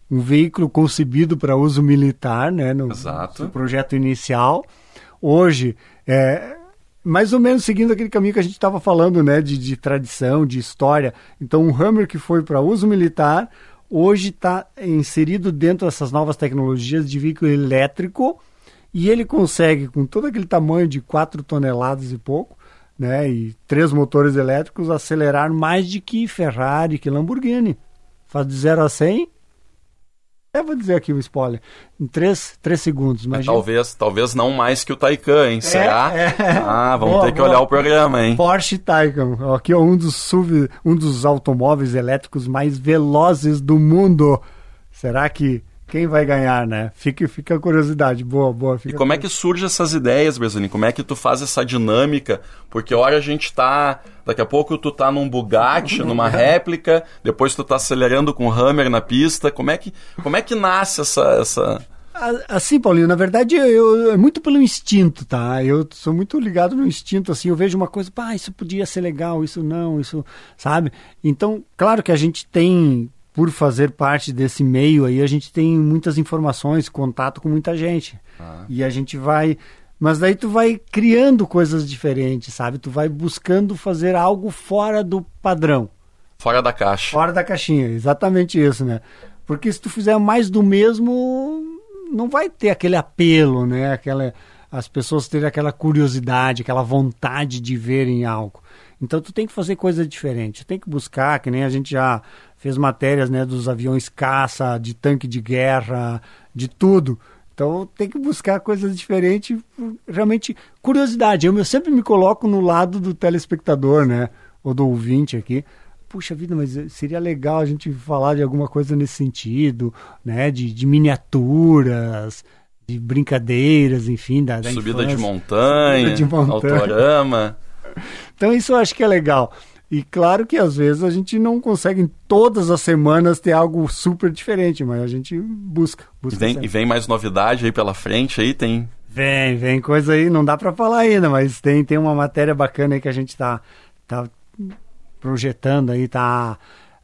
um veículo concebido para uso militar, né, no, no, projeto inicial. Hoje, é, mais ou menos seguindo aquele caminho que a gente estava falando, né, de, de, tradição, de história. Então, um Hammer que foi para uso militar, hoje está inserido dentro dessas novas tecnologias de veículo elétrico e ele consegue, com todo aquele tamanho de 4 toneladas e pouco, né, e três motores elétricos, acelerar mais de que Ferrari, que Lamborghini. Faz de 0 a 100 eu vou dizer aqui o um spoiler. Em três, três segundos, mas talvez, talvez não mais que o Taycan, hein? É, Será? É, é. Ah, vamos boa, ter que boa. olhar o programa, hein? Porsche Taycan. Aqui é um dos, um dos automóveis elétricos mais velozes do mundo. Será que quem vai ganhar, né? Fica, fica a curiosidade. Boa, boa. e como é que surgem essas ideias, Brasilino? Como é que tu faz essa dinâmica? Porque hora a gente tá. Daqui a pouco tu tá num Bugatti, numa réplica, depois tu tá acelerando com o Hammer na pista. Como é que, como é que nasce essa. essa... Assim, Paulinho, na verdade eu, é muito pelo instinto, tá? Eu sou muito ligado no instinto, assim, eu vejo uma coisa, pá, isso podia ser legal, isso não, isso, sabe? Então, claro que a gente tem por fazer parte desse meio aí, a gente tem muitas informações, contato com muita gente. Ah. E a gente vai. Mas daí tu vai criando coisas diferentes, sabe? Tu vai buscando fazer algo fora do padrão. Fora da caixa. Fora da caixinha, exatamente isso, né? Porque se tu fizer mais do mesmo, não vai ter aquele apelo, né? Aquela, as pessoas terem aquela curiosidade, aquela vontade de verem algo. Então tu tem que fazer coisa diferente, tu tem que buscar, que nem a gente já fez matérias né, dos aviões caça, de tanque de guerra, de tudo. Então tem que buscar coisas diferentes, realmente curiosidade. Eu, eu sempre me coloco no lado do telespectador, né? Ou do ouvinte aqui. Puxa vida, mas seria legal a gente falar de alguma coisa nesse sentido, né? De, de miniaturas, de brincadeiras, enfim, da, da Subida infância. de montanha, Subida de montanha. autorama. Então isso eu acho que é legal. E claro que às vezes a gente não consegue em todas as semanas ter algo super diferente, mas a gente busca. busca e, vem, e vem mais novidade aí pela frente, aí tem. Vem, vem coisa aí, não dá para falar ainda, mas tem, tem uma matéria bacana aí que a gente tá, tá projetando aí, tá.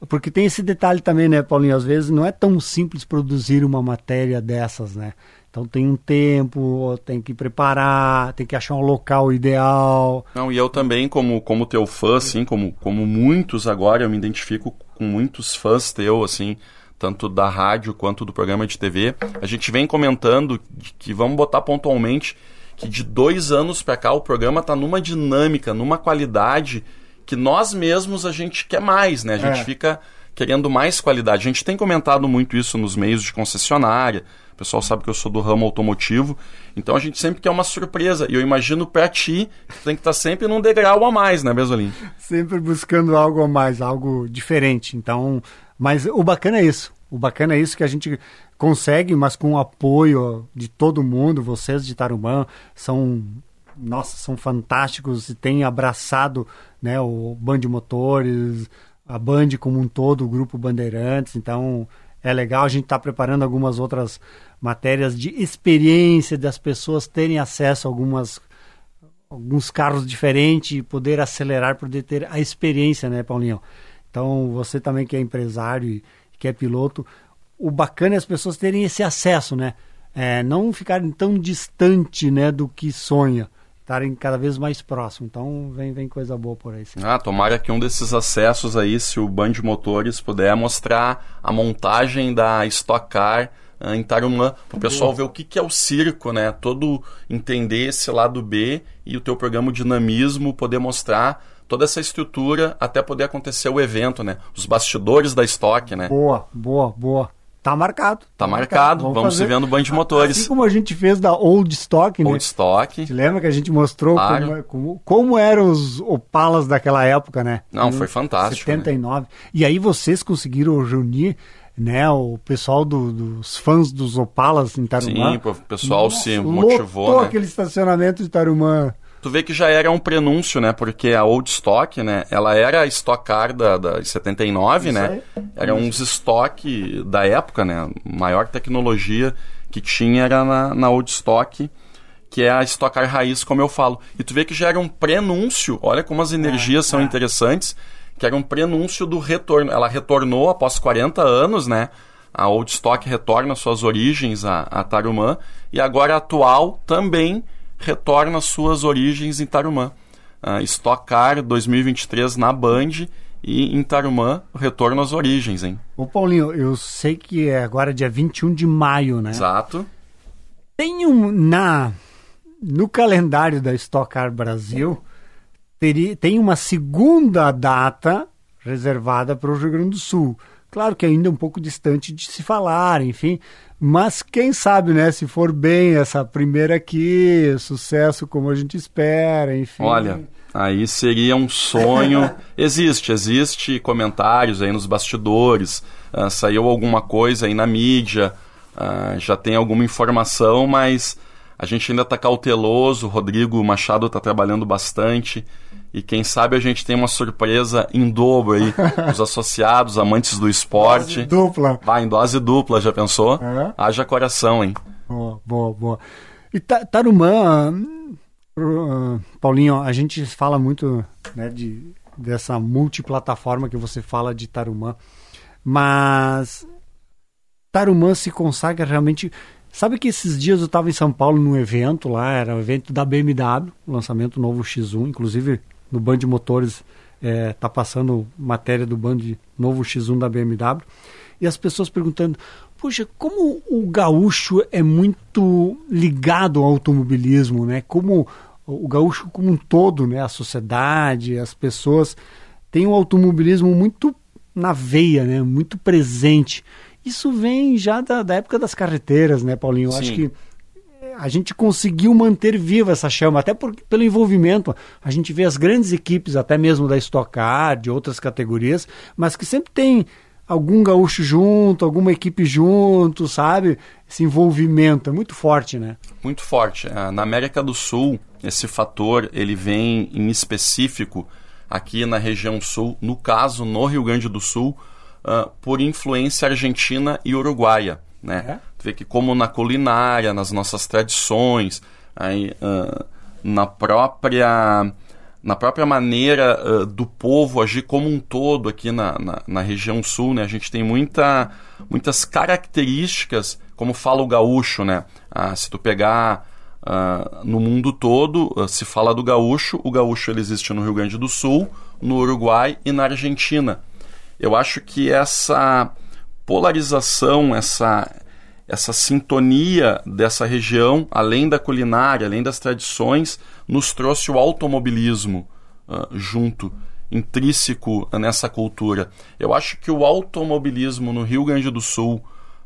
Porque tem esse detalhe também, né, Paulinho? Às vezes não é tão simples produzir uma matéria dessas, né? Então tem um tempo, tem que preparar, tem que achar um local ideal. Não, e eu também, como, como teu fã, assim, como, como muitos agora, eu me identifico com muitos fãs teu, assim, tanto da rádio quanto do programa de TV. A gente vem comentando que vamos botar pontualmente que de dois anos para cá o programa tá numa dinâmica, numa qualidade que nós mesmos a gente quer mais, né? A gente é. fica querendo mais qualidade. A gente tem comentado muito isso nos meios de concessionária, pessoal sabe que eu sou do ramo automotivo, então a gente sempre quer uma surpresa. E eu imagino para ti tu tem que estar tá sempre num degrau a mais, né, Besolim? Sempre buscando algo a mais, algo diferente. Então, mas o bacana é isso. O bacana é isso que a gente consegue, mas com o apoio de todo mundo, vocês de Tarumã são nossa, são fantásticos e têm abraçado, né, o Band Motores, a Band como um todo, o grupo Bandeirantes, então é legal. A gente está preparando algumas outras matérias de experiência das pessoas terem acesso a algumas alguns carros diferentes e poder acelerar, poder ter a experiência, né, Paulinho? Então, você também que é empresário e que é piloto, o bacana é as pessoas terem esse acesso, né? É, não ficarem tão distante, né, do que sonha estarem cada vez mais próximo. Então vem, vem coisa boa por aí. Sim. Ah, tomara que um desses acessos aí, se o Band Motores puder mostrar a montagem da Stock Car uh, em Tarumã, para o pessoal ver o que, que é o circo, né? Todo entender esse lado B e o teu programa Dinamismo poder mostrar toda essa estrutura até poder acontecer o evento, né? Os bastidores da Stock, né? Boa, boa, boa. Tá marcado. Tá, tá marcado. Vamos, Vamos se ver no Band de Motores. Assim como a gente fez da Old Stock, né? Old Stock. Você lembra que a gente mostrou claro. como, como, como, eram os Opalas daquela época, né? Não, foi fantástico. 79. Né? E aí vocês conseguiram reunir né, o pessoal do, dos fãs dos Opalas em Tarumã. Sim, o pessoal Nossa, se motivou, né? aquele estacionamento de Tarumã tu vê que já era um prenúncio, né? Porque a Old Stock, né? Ela era a Stock Car da, da 79, Isso né? Aí. Era uns estoque da época, né? maior tecnologia que tinha era na, na Old Stock, que é a Stock Car raiz, como eu falo. E tu vê que já era um prenúncio, olha como as energias é, são é. interessantes, que era um prenúncio do retorno. Ela retornou após 40 anos, né? A Old Stock retorna suas origens a, a Tarumã, e agora a atual também retorna às suas origens em Tarumã. Uh, Stock Car 2023 na Band e em Tarumã, retorno às origens, hein? Ô Paulinho, eu sei que é agora dia 21 de maio, né? Exato. Tem um, na, no calendário da Stock Car Brasil, teria, tem uma segunda data reservada para o Rio Grande do Sul. Claro que ainda é um pouco distante de se falar, enfim, mas quem sabe, né? Se for bem essa primeira aqui, sucesso como a gente espera, enfim. Olha, aí seria um sonho. existe, existe comentários aí nos bastidores, uh, saiu alguma coisa aí na mídia, uh, já tem alguma informação, mas a gente ainda está cauteloso. O Rodrigo Machado está trabalhando bastante. E quem sabe a gente tem uma surpresa em dobro aí. Os associados, amantes do esporte. Dose dupla. Vai, em dose dupla, já pensou? É. Haja coração, hein? Boa, boa, boa. E Tarumã, uh, Paulinho, a gente fala muito né, de, dessa multiplataforma que você fala de Tarumã. Mas Tarumã se consagra realmente. Sabe que esses dias eu estava em São Paulo num evento lá, era o um evento da BMW, lançamento novo X1, inclusive no Band de Motores é, tá passando matéria do Band novo X1 da BMW, e as pessoas perguntando, puxa, como o gaúcho é muito ligado ao automobilismo, né? Como o gaúcho como um todo, né? A sociedade, as pessoas têm o automobilismo muito na veia, né? Muito presente. Isso vem já da, da época das carreteiras, né, Paulinho? Eu acho que a gente conseguiu manter viva essa chama, até por, pelo envolvimento. A gente vê as grandes equipes, até mesmo da Stock Car, de outras categorias, mas que sempre tem algum gaúcho junto, alguma equipe junto, sabe? Esse envolvimento é muito forte, né? Muito forte. Ah, na América do Sul, esse fator ele vem em específico aqui na região sul, no caso no Rio Grande do Sul, uh, por influência argentina e uruguaia. Né? É? Tu vê que como na culinária, nas nossas tradições, aí, uh, na própria na própria maneira uh, do povo agir como um todo aqui na, na, na, região sul, né? A gente tem muita, muitas características, como fala o gaúcho, né? Ah, se tu pegar uh, no mundo todo, uh, se fala do gaúcho, o gaúcho ele existe no Rio Grande do Sul, no Uruguai e na Argentina. Eu acho que essa polarização, essa, essa sintonia dessa região, além da culinária, além das tradições, nos trouxe o automobilismo uh, junto, intrínseco nessa cultura. Eu acho que o automobilismo no Rio Grande do Sul,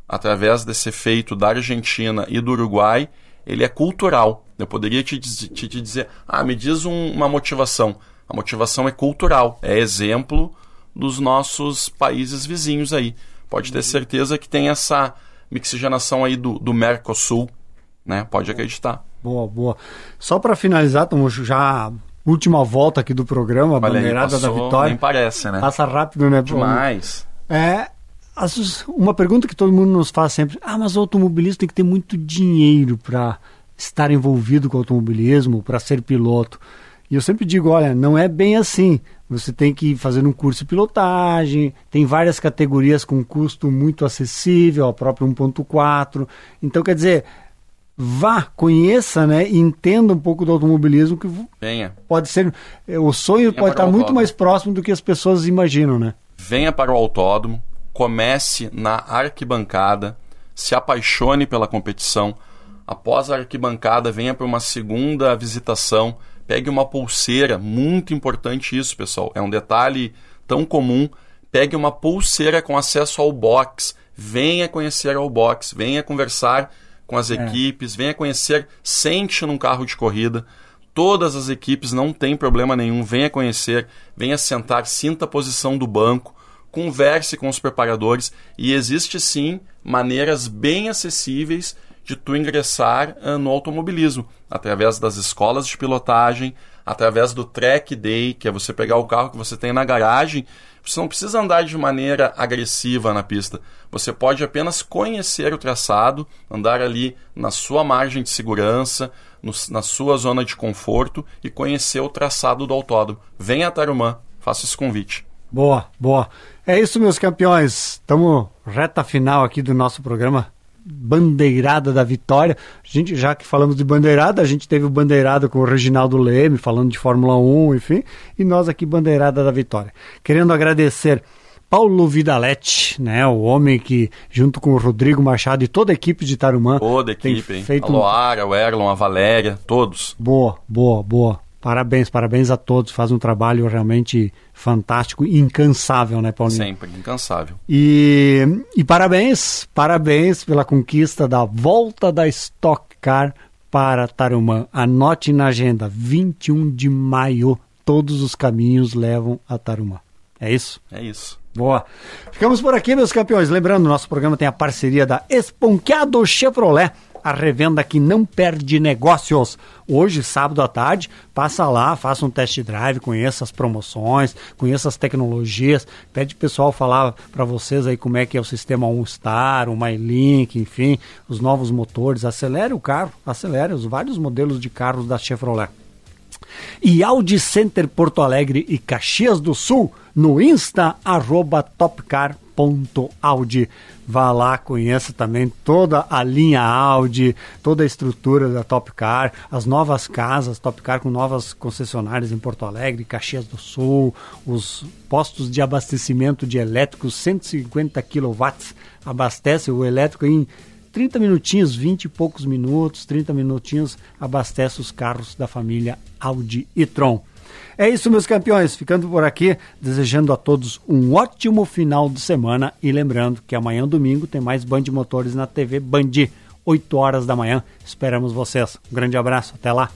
através desse efeito da Argentina e do Uruguai, ele é cultural. Eu poderia te, te, te dizer, ah, me diz um, uma motivação. A motivação é cultural, é exemplo dos nossos países vizinhos aí. Pode ter certeza que tem essa mixigenação aí do, do Mercosul, né? Pode acreditar. Boa, boa. Só para finalizar, estamos já última volta aqui do programa, a bandeirada da vitória. Nem parece, né? Passa rápido, né? Demais. É, uma pergunta que todo mundo nos faz sempre: ah, mas o automobilista tem que ter muito dinheiro para estar envolvido com o automobilismo, para ser piloto. E eu sempre digo: olha, não é bem assim. Você tem que fazer um curso de pilotagem, tem várias categorias com custo muito acessível, a própria 1.4. Então, quer dizer, vá, conheça, né, entenda um pouco do automobilismo que Venha. pode ser o sonho Venha pode estar muito mais próximo do que as pessoas imaginam, né? Venha para o autódromo, comece na arquibancada, se apaixone pela competição. Após a arquibancada, venha para uma segunda visitação Pegue uma pulseira, muito importante isso, pessoal. É um detalhe tão comum. Pegue uma pulseira com acesso ao box. Venha conhecer ao box, venha conversar com as é. equipes, venha conhecer, sente num carro de corrida. Todas as equipes não tem problema nenhum, venha conhecer, venha sentar, sinta a posição do banco, converse com os preparadores e existe sim maneiras bem acessíveis de tu ingressar uh, no automobilismo, através das escolas de pilotagem, através do track day, que é você pegar o carro que você tem na garagem. Você não precisa andar de maneira agressiva na pista. Você pode apenas conhecer o traçado, andar ali na sua margem de segurança, no, na sua zona de conforto e conhecer o traçado do autódromo. Venha a Tarumã, faça esse convite. Boa, boa. É isso, meus campeões. Estamos reta final aqui do nosso programa bandeirada da vitória. A gente, já que falamos de bandeirada, a gente teve o bandeirada com o Reginaldo Leme, falando de Fórmula 1, enfim, e nós aqui bandeirada da vitória. Querendo agradecer Paulo Vidalete, né, o homem que, junto com o Rodrigo Machado e toda a equipe de Tarumã... Toda a equipe, hein? Feito a Loara, o Erlon, a Valéria, todos. Boa, boa, boa. Parabéns, parabéns a todos. Faz um trabalho realmente fantástico e incansável, né, Paulinho? Sempre, incansável. E, e parabéns, parabéns pela conquista da volta da Stock Car para Tarumã. Anote na agenda, 21 de maio, todos os caminhos levam a Tarumã. É isso? É isso. Boa. Ficamos por aqui, meus campeões. Lembrando, nosso programa tem a parceria da Esponqueado Chevrolet a revenda que não perde negócios. Hoje, sábado à tarde, passa lá, faça um test drive, conheça as promoções, conheça as tecnologias, pede o pessoal falar para vocês aí como é que é o sistema OnStar, o MyLink, enfim, os novos motores, acelere o carro, acelere os vários modelos de carros da Chevrolet. E Audi Center Porto Alegre e Caxias do Sul no Insta, arroba topcar.audi. Vá lá, conheça também toda a linha Audi, toda a estrutura da Top Car, as novas casas Top Car com novas concessionárias em Porto Alegre, Caxias do Sul, os postos de abastecimento de elétricos 150 kW abastece o elétrico em 30 minutinhos, 20 e poucos minutos, 30 minutinhos abastece os carros da família Audi e Tron. É isso, meus campeões. Ficando por aqui, desejando a todos um ótimo final de semana e lembrando que amanhã, domingo, tem mais Band Motores na TV Band, 8 horas da manhã. Esperamos vocês. Um grande abraço, até lá.